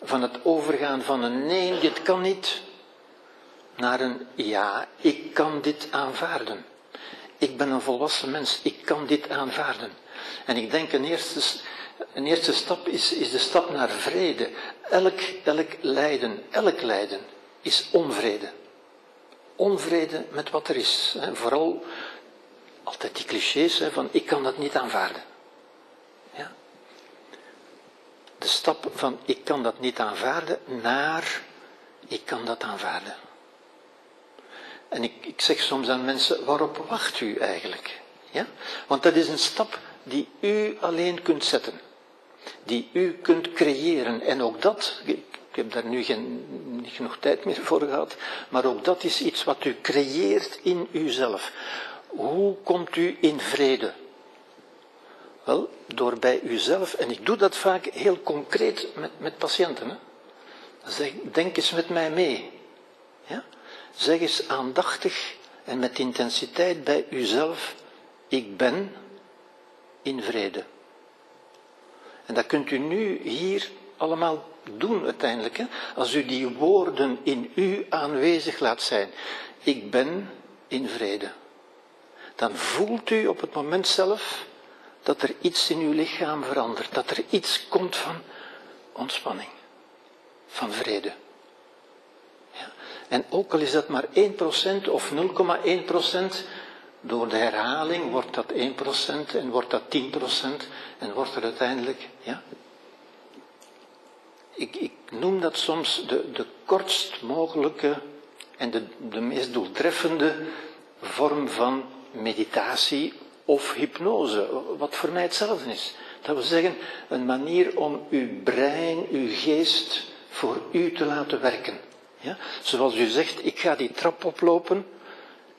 Van het overgaan van een nee, dit kan niet, naar een ja, ik kan dit aanvaarden. Ik ben een volwassen mens, ik kan dit aanvaarden. En ik denk een eerste, een eerste stap is, is de stap naar vrede. Elk, elk lijden, elk lijden is onvrede. Onvrede met wat er is. Vooral altijd die clichés van ik kan dat niet aanvaarden. Ja. De stap van ik kan dat niet aanvaarden naar ik kan dat aanvaarden. En ik, ik zeg soms aan mensen, waarop wacht u eigenlijk? Ja? Want dat is een stap die u alleen kunt zetten. Die u kunt creëren. En ook dat, ik heb daar nu geen, niet genoeg tijd meer voor gehad, maar ook dat is iets wat u creëert in uzelf. Hoe komt u in vrede? Wel, door bij uzelf, en ik doe dat vaak heel concreet met, met patiënten. Hè? Zeg, denk eens met mij mee. Ja? Zeg eens aandachtig en met intensiteit bij uzelf, ik ben in vrede. En dat kunt u nu hier allemaal doen uiteindelijk. Als u die woorden in u aanwezig laat zijn. Ik ben in vrede. Dan voelt u op het moment zelf dat er iets in uw lichaam verandert. Dat er iets komt van ontspanning. Van vrede. Ja. En ook al is dat maar 1% of 0,1%, door de herhaling wordt dat 1% en wordt dat 10% en wordt er uiteindelijk, ja. Ik, ik noem dat soms de, de kortst mogelijke en de, de meest doeltreffende vorm van meditatie of hypnose, wat voor mij hetzelfde is. Dat wil zeggen, een manier om uw brein, uw geest voor u te laten werken. Ja? Zoals u zegt, ik ga die trap oplopen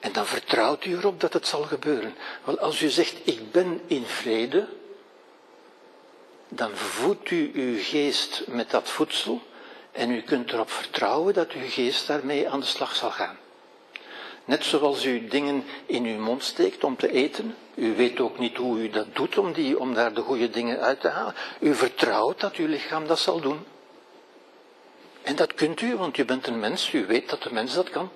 en dan vertrouwt u erop dat het zal gebeuren. Wel, als u zegt, ik ben in vrede, dan voedt u uw geest met dat voedsel en u kunt erop vertrouwen dat uw geest daarmee aan de slag zal gaan. Net zoals u dingen in uw mond steekt om te eten. U weet ook niet hoe u dat doet om, die, om daar de goede dingen uit te halen. U vertrouwt dat uw lichaam dat zal doen. En dat kunt u, want u bent een mens. U weet dat de mens dat kan.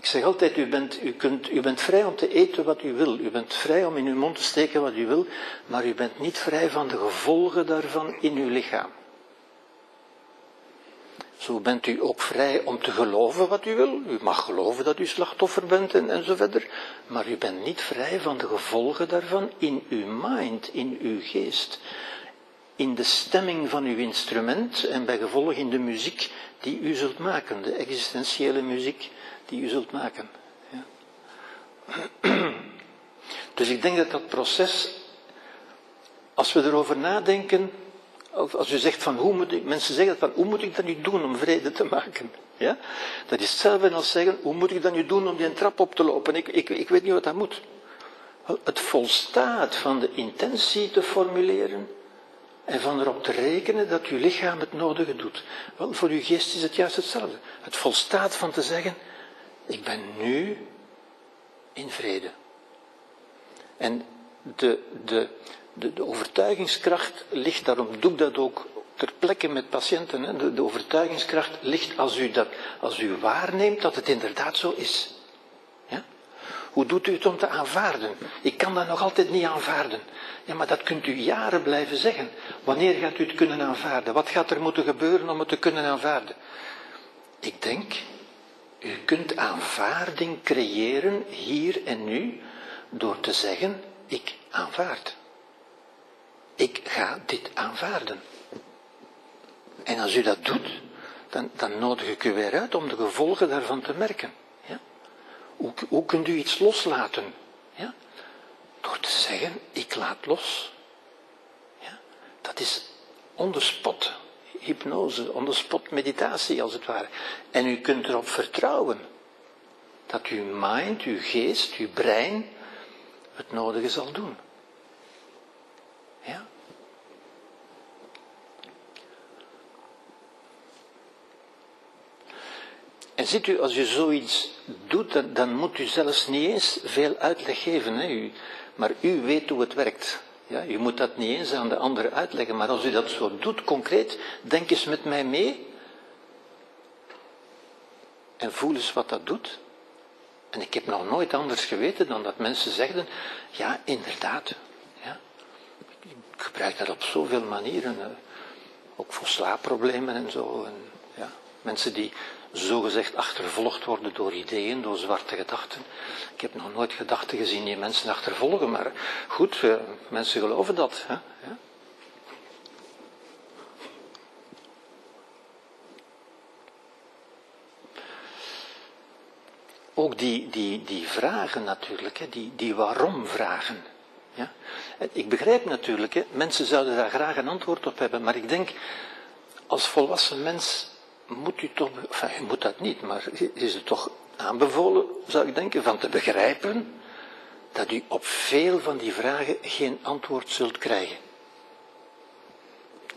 Ik zeg altijd, u bent, u, kunt, u bent vrij om te eten wat u wil. U bent vrij om in uw mond te steken wat u wil. Maar u bent niet vrij van de gevolgen daarvan in uw lichaam. Zo bent u ook vrij om te geloven wat u wil. U mag geloven dat u slachtoffer bent en, en zo verder. Maar u bent niet vrij van de gevolgen daarvan in uw mind, in uw geest. In de stemming van uw instrument en bij gevolg in de muziek die u zult maken. De existentiële muziek die u zult maken. Ja. Dus ik denk dat dat proces, als we erover nadenken, als u zegt van hoe moet ik, mensen zeggen van hoe moet ik dat nu doen om vrede te maken? Ja? Dat is hetzelfde als zeggen, hoe moet ik dat nu doen om die trap op te lopen? Ik, ik, ik weet niet wat dat moet. Het volstaat van de intentie te formuleren en van erop te rekenen dat uw lichaam het nodige doet. Wel, voor uw geest is het juist hetzelfde. Het volstaat van te zeggen, ik ben nu in vrede. En de, de, de, de, overtuigingskracht ligt, daarom doe ik dat ook ter plekke met patiënten. Hè. De, de, overtuigingskracht ligt als u, dat, als u waarneemt dat het inderdaad zo is. Ja? Hoe doet u het om te aanvaarden? Ik kan dat nog altijd niet aanvaarden. Ja, maar dat kunt u jaren blijven zeggen. Wanneer gaat u het kunnen aanvaarden? Wat gaat er moeten gebeuren om het te kunnen aanvaarden? Ik denk, u kunt aanvaarding creëren hier en nu door te zeggen, ik aanvaard ik ga dit aanvaarden. En als u dat doet, dan, dan nodig ik u weer uit om de gevolgen daarvan te merken. Ja? Hoe, kunt u iets loslaten? Ja? Door te zeggen, ik laat los. Ja? Dat is on the spot hypnose, on the spot meditatie als het ware. En u kunt erop vertrouwen dat uw mind, uw geest, uw brein het nodige zal doen. Ja? En ziet u, als u zoiets doet, dan, moet u zelfs niet eens veel uitleg geven. Hè? U, maar u weet hoe het werkt. Ja, u moet dat niet eens aan de anderen uitleggen. Maar als u dat zo doet, concreet, denk eens met mij mee. En voel eens wat dat doet. En ik heb nog nooit anders geweten dan dat mensen zegden, ja, inderdaad. Ja. Ik gebruik dat op zoveel manieren. Ook voor slaapproblemen en zo. En, ja. Mensen die zogezegd achtervolgd worden door ideeën, door zwarte gedachten. Ik heb nog nooit gedachten gezien die mensen achtervolgen, maar goed, eh, mensen geloven dat. Hè? Ook die, die, die vragen natuurlijk, hè, die, die waarom-vragen. Ja? Ik begrijp natuurlijk, hè, mensen zouden daar graag een antwoord op hebben, maar ik denk, als volwassen mens moet u toch, enfin, u moet dat niet, maar is het toch aanbevolen, zou ik denken, van te begrijpen dat u op veel van die vragen geen antwoord zult krijgen.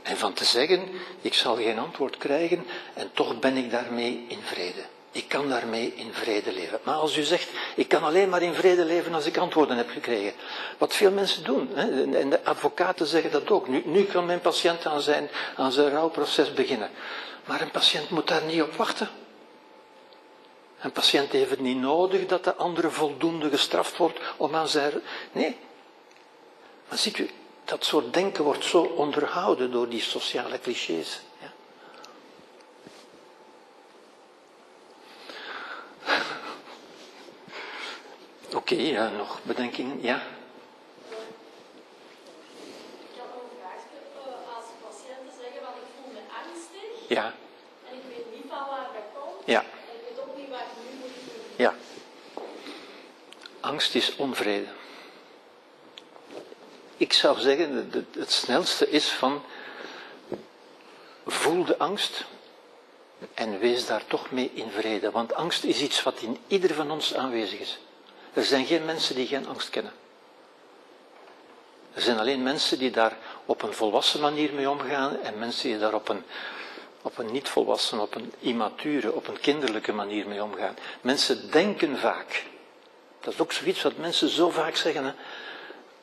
En van te zeggen, ik zal geen antwoord krijgen en toch ben ik daarmee in vrede. Ik kan daarmee in vrede leven. Maar als u zegt, ik kan alleen maar in vrede leven als ik antwoorden heb gekregen. Wat veel mensen doen. Hè? En de advocaten zeggen dat ook. Nu, nu kan mijn patiënt aan zijn, aan zijn rouwproces beginnen. Maar een patiënt moet daar niet op wachten. Een patiënt heeft het niet nodig dat de andere voldoende gestraft wordt om aan zijn. Nee. Maar ziet u, dat soort denken wordt zo onderhouden door die sociale clichés. Ja. Oké, ja, nog bedenkingen? Ja? Ik had nog een vraagje. Als patiënten zeggen van ik voel me angstig Ja, en ik weet niet van waar dat komt ja, en ik weet ook niet wat ik nu moet doen. ja. Angst is onvrede. Ik zou zeggen, het snelste is van voel de angst en wees daar toch mee in vrede. Want angst is iets wat in ieder van ons aanwezig is. Er zijn geen mensen die geen angst kennen. Er zijn alleen mensen die daar op een volwassen manier mee omgaan en mensen die daar op een, op een niet volwassen, op een immature, op een kinderlijke manier mee omgaan. Mensen denken vaak. Dat is ook zoiets wat mensen zo vaak zeggen. Hè?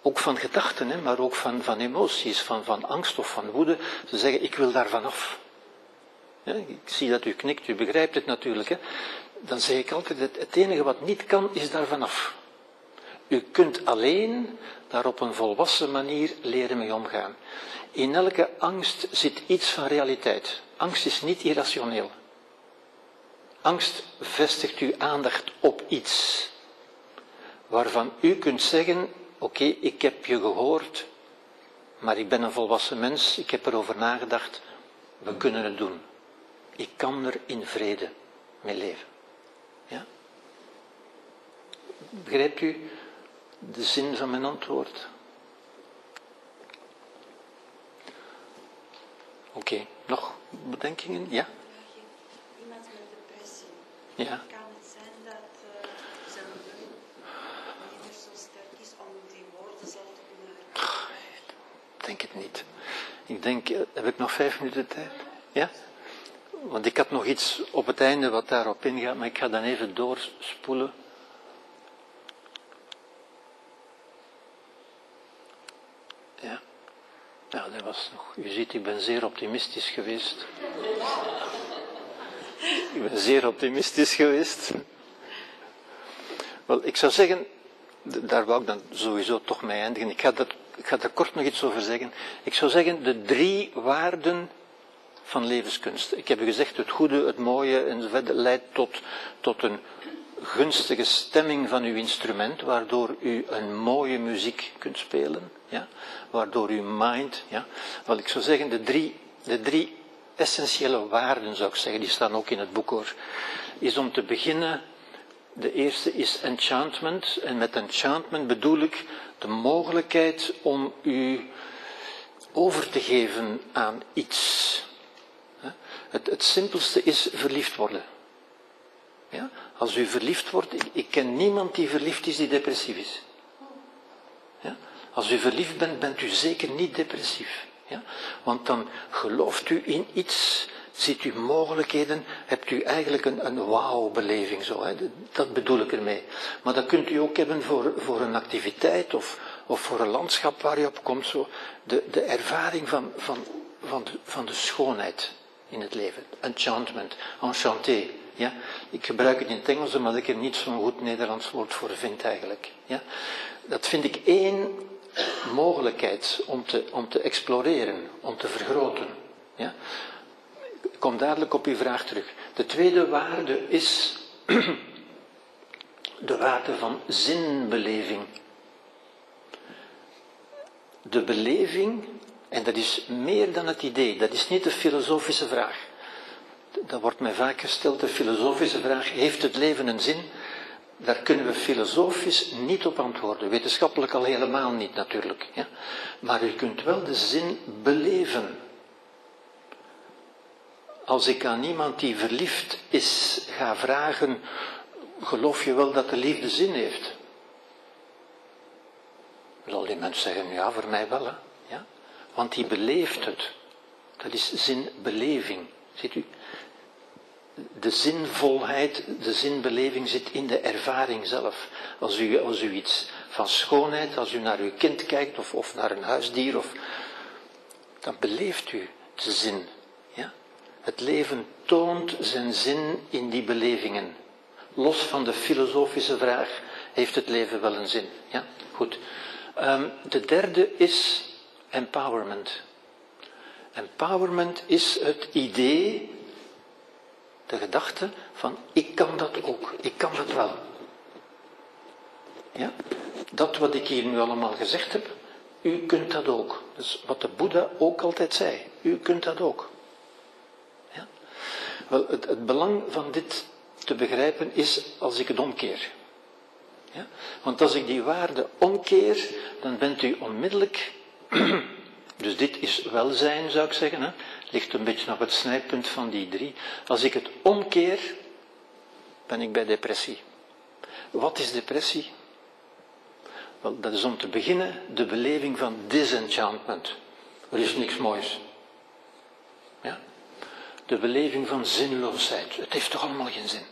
Ook van gedachten, hè? maar ook van, van emoties, van, van angst of van woede. Ze zeggen, ik wil daar vanaf. Ja, ik zie dat u knikt, u begrijpt het natuurlijk. Hè? Dan zeg ik altijd, het enige wat niet kan, is daar vanaf. U kunt alleen daar op een volwassen manier leren mee omgaan. In elke angst zit iets van realiteit. Angst is niet irrationeel. Angst vestigt uw aandacht op iets waarvan u kunt zeggen: Oké, ik heb je gehoord, maar ik ben een volwassen mens, ik heb erover nagedacht, we kunnen het doen. Ik kan er in vrede mee leven. Ja? Begrijpt u de zin van mijn antwoord? Oké, nog bedenkingen? Ja? Iemand met depressie. Ja. Kan het zijn dat eh, zijn wil niet meer zo sterk is om die woorden zelf te kunnen? Ik denk het niet. Ik denk, eh, heb ik nog vijf minuten tijd? Ja? Want ik had nog iets op het einde wat daarop ingaat, maar ik ga dan even doorspoelen. Ja. Ja, dat U ziet, ik ben zeer optimistisch geweest. Ik ben zeer optimistisch geweest. Wel, ik zou zeggen, daar wou ik dan sowieso toch mee eindigen. Ik ga, dat, ik ga daar kort nog iets over zeggen. Ik zou zeggen, de drie waarden van levenskunst. Ik heb u gezegd, het goede, het mooie enzovoort leidt tot, tot een gunstige stemming van uw instrument, waardoor u een mooie muziek kunt spelen, ja? waardoor uw mind, ja? Ik zou zeggen, de drie, de drie essentiële waarden, zou ik zeggen, die staan ook in het boek hoor, is om te beginnen, de eerste is enchantment, en met enchantment bedoel ik de mogelijkheid om u over te geven aan iets. Het, het simpelste is verliefd worden. Ja? Als u verliefd wordt, ik ken niemand die verliefd is die depressief is. Als u verliefd bent, bent u zeker niet depressief. Ja? Want dan gelooft u in iets, ziet u mogelijkheden, hebt u eigenlijk een, een wauw-beleving. Zo, hè? Dat bedoel ik ermee. Maar dat kunt u ook hebben voor, voor een activiteit of, of voor een landschap waar u op komt. Zo. De, de ervaring van, van, van, de, van de schoonheid in het leven. Enchantment, enchanté. Ja? Ik gebruik het in het Engels omdat ik er niet zo'n goed Nederlands woord voor vind eigenlijk. Ja? Dat vind ik één mogelijkheid om te, om te exploreren, om te vergroten. Ja? Kom dadelijk op uw vraag terug. De tweede waarde is de waarde van zinbeleving. De beleving, en dat is meer dan het idee, dat is niet de filosofische vraag. Dat wordt mij vaak gesteld, de filosofische vraag, heeft het leven een zin? Daar kunnen we filosofisch niet op antwoorden, wetenschappelijk al helemaal niet natuurlijk. Ja? Maar u kunt wel de zin beleven. Als ik aan iemand die verliefd is ga vragen, geloof je wel dat de liefde zin heeft? Zal die mens zeggen, ja, voor mij wel. Hè? Ja? Want die beleeft het. Dat is zinbeleving. Ziet u? De zinvolheid, de zinbeleving zit in de ervaring zelf. Als u, als u iets van schoonheid, als u naar uw kind kijkt of, of naar een huisdier, of, dan beleeft u de zin. Ja? Het leven toont zijn zin in die belevingen. Los van de filosofische vraag, heeft het leven wel een zin? Ja? Goed. Ehm, de derde is empowerment. Empowerment is het idee, de gedachte van ik kan dat ook, ik kan dat wel. Ja? Dat wat ik hier nu allemaal gezegd heb, u kunt dat ook. Dus wat de Boeddha ook altijd zei, u kunt dat ook. Ja? Wel, het, het belang van dit te begrijpen is als ik het omkeer. Ja? Want als ik die waarde omkeer, dan bent u onmiddellijk dus dit is welzijn, zou ik zeggen. Hè? Ligt een beetje op het snijpunt van die drie. Als ik het omkeer, ben ik bij depressie. Wat is depressie? Wel, dat is om te beginnen de beleving van disenchantment. Er is niks moois. Ja? De beleving van zinloosheid. Het heeft toch allemaal geen zin.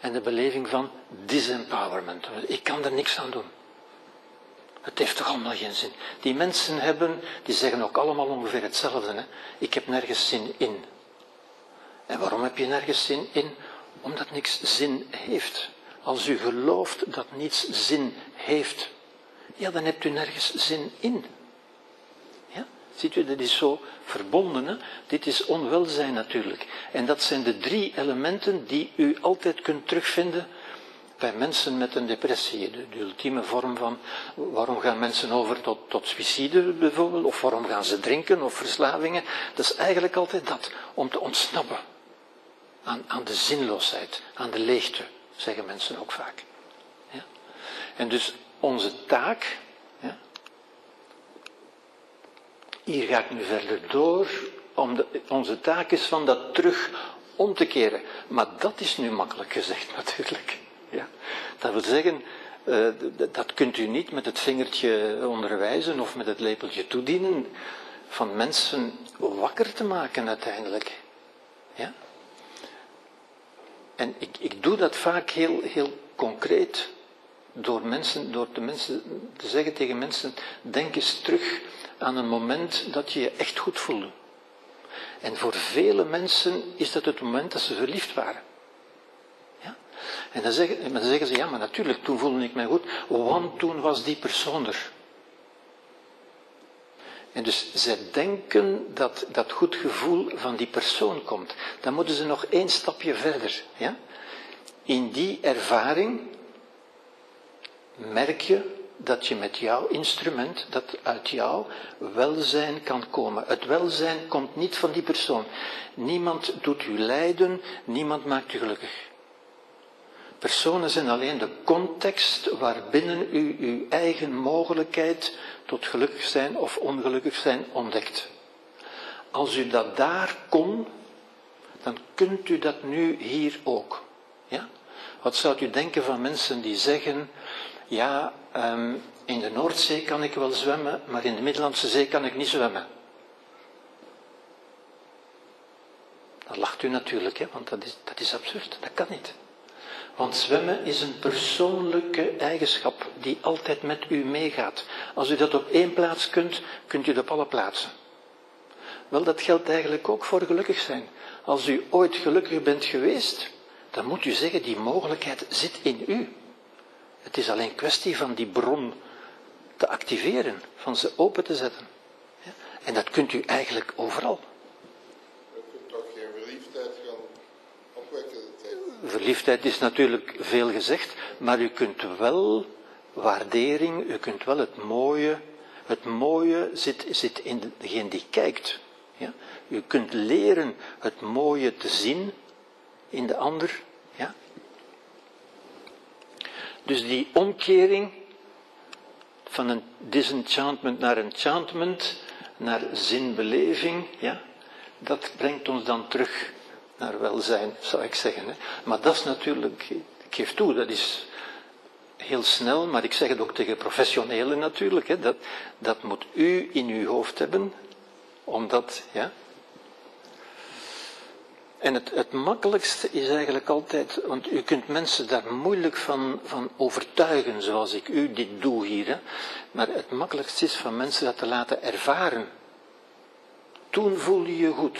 En de beleving van disempowerment. Ik kan er niks aan doen. Het heeft toch allemaal geen zin. Die mensen hebben, die zeggen ook allemaal ongeveer hetzelfde. Hè? Ik heb nergens zin in. En waarom heb je nergens zin in? Omdat niks zin heeft. Als u gelooft dat niets zin heeft, ja, dan hebt u nergens zin in. Ja? Ziet u, dat is zo verbonden. Hè? Dit is onwelzijn natuurlijk. En dat zijn de drie elementen die u altijd kunt terugvinden bij mensen met een depressie. De, ultieme vorm van waarom gaan mensen over tot, tot suïcide bijvoorbeeld, of waarom gaan ze drinken of verslavingen. Dat is eigenlijk altijd dat, om te ontsnappen aan, aan de zinloosheid, aan de leegte, zeggen mensen ook vaak. Ja? En dus onze taak, ja, hier ga ik nu verder door, om de, onze taak is van dat terug om te keren. Maar dat is nu makkelijk gezegd natuurlijk. Ja? Dat wil zeggen, uh, dat kunt u niet met het vingertje onderwijzen of met het lepeltje toedienen van mensen wakker te maken uiteindelijk. Ja? En ik, ik doe dat vaak heel, heel concreet door, mensen, door de mensen te zeggen tegen mensen, denk eens terug aan een moment dat je je echt goed voelde. En voor vele mensen is dat het moment dat ze verliefd waren. En dan zeggen, zeggen ze, ja, maar natuurlijk, toen voelde ik mij goed, want toen was die persoon er. En dus zij denken dat dat goed gevoel van die persoon komt. Dan moeten ze nog één stapje verder. Ja? In die ervaring merk je dat je met jouw instrument, dat uit jouw welzijn kan komen. Het welzijn komt niet van die persoon. Niemand doet u lijden, niemand maakt u gelukkig. Personen zijn alleen de context waarbinnen u uw eigen mogelijkheid tot gelukkig zijn of ongelukkig zijn ontdekt. Als u dat daar kon, dan kunt u dat nu hier ook. Ja? Wat zou u denken van mensen die zeggen, ja, um, in de Noordzee kan ik wel zwemmen, maar in de Middellandse Zee kan ik niet zwemmen. Dat lacht u natuurlijk, hè, want dat is, dat is absurd, dat kan niet. Want zwemmen is een persoonlijke eigenschap die altijd met u meegaat. Als u dat op één plaats kunt, kunt u dat op alle plaatsen. Wel, dat geldt eigenlijk ook voor gelukkig zijn. Als u ooit gelukkig bent geweest, dan moet u zeggen, die mogelijkheid zit in u. Het is alleen kwestie van die bron te activeren, van ze open te zetten. En dat kunt u eigenlijk overal. Verliefdheid is natuurlijk veel gezegd, maar u kunt wel waardering, u kunt wel het mooie, het mooie zit, zit in degene die kijkt. Ja? U kunt leren het mooie te zien in de ander. Ja? Dus die omkering van een disenchantment naar enchantment, naar zinbeleving, ja, dat brengt ons dan terug naar welzijn, zou ik zeggen. Hè. Maar dat is natuurlijk, ik geef toe, dat is heel snel, maar ik zeg het ook tegen professionelen natuurlijk, hè, dat, dat moet u in uw hoofd hebben, omdat, ja. En het, het makkelijkste is eigenlijk altijd, want u kunt mensen daar moeilijk van, van overtuigen, zoals ik u dit doe hier. Hè? Maar het makkelijkste is van mensen dat te laten ervaren. Toen voel je je goed.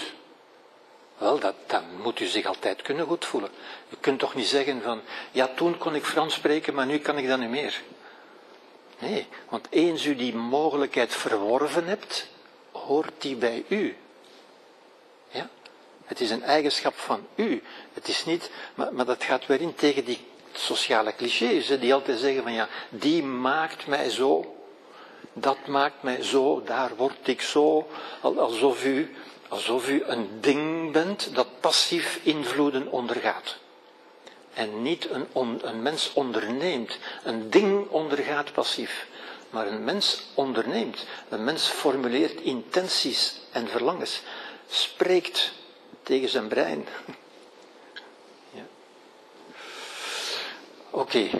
Wel, dat, dan moet u zich altijd kunnen goed voelen. U kunt toch niet zeggen van, ja, toen kon ik Frans spreken, maar nu kan ik dat niet meer. Nee, want eens u die mogelijkheid verworven hebt, hoort die bij u. Ja? Het is een eigenschap van u. Het is niet, maar, maar dat gaat weer in tegen die sociale clichés, die altijd zeggen van ja, die maakt mij zo, dat maakt mij zo, daar word ik zo, alsof u, alsof u een ding bent dat passief invloeden ondergaat. En niet een, een mens onderneemt. Een ding ondergaat passief. Maar een mens onderneemt. Een mens formuleert intenties en verlangens. Spreekt tegen zijn brein. Ja. Oké.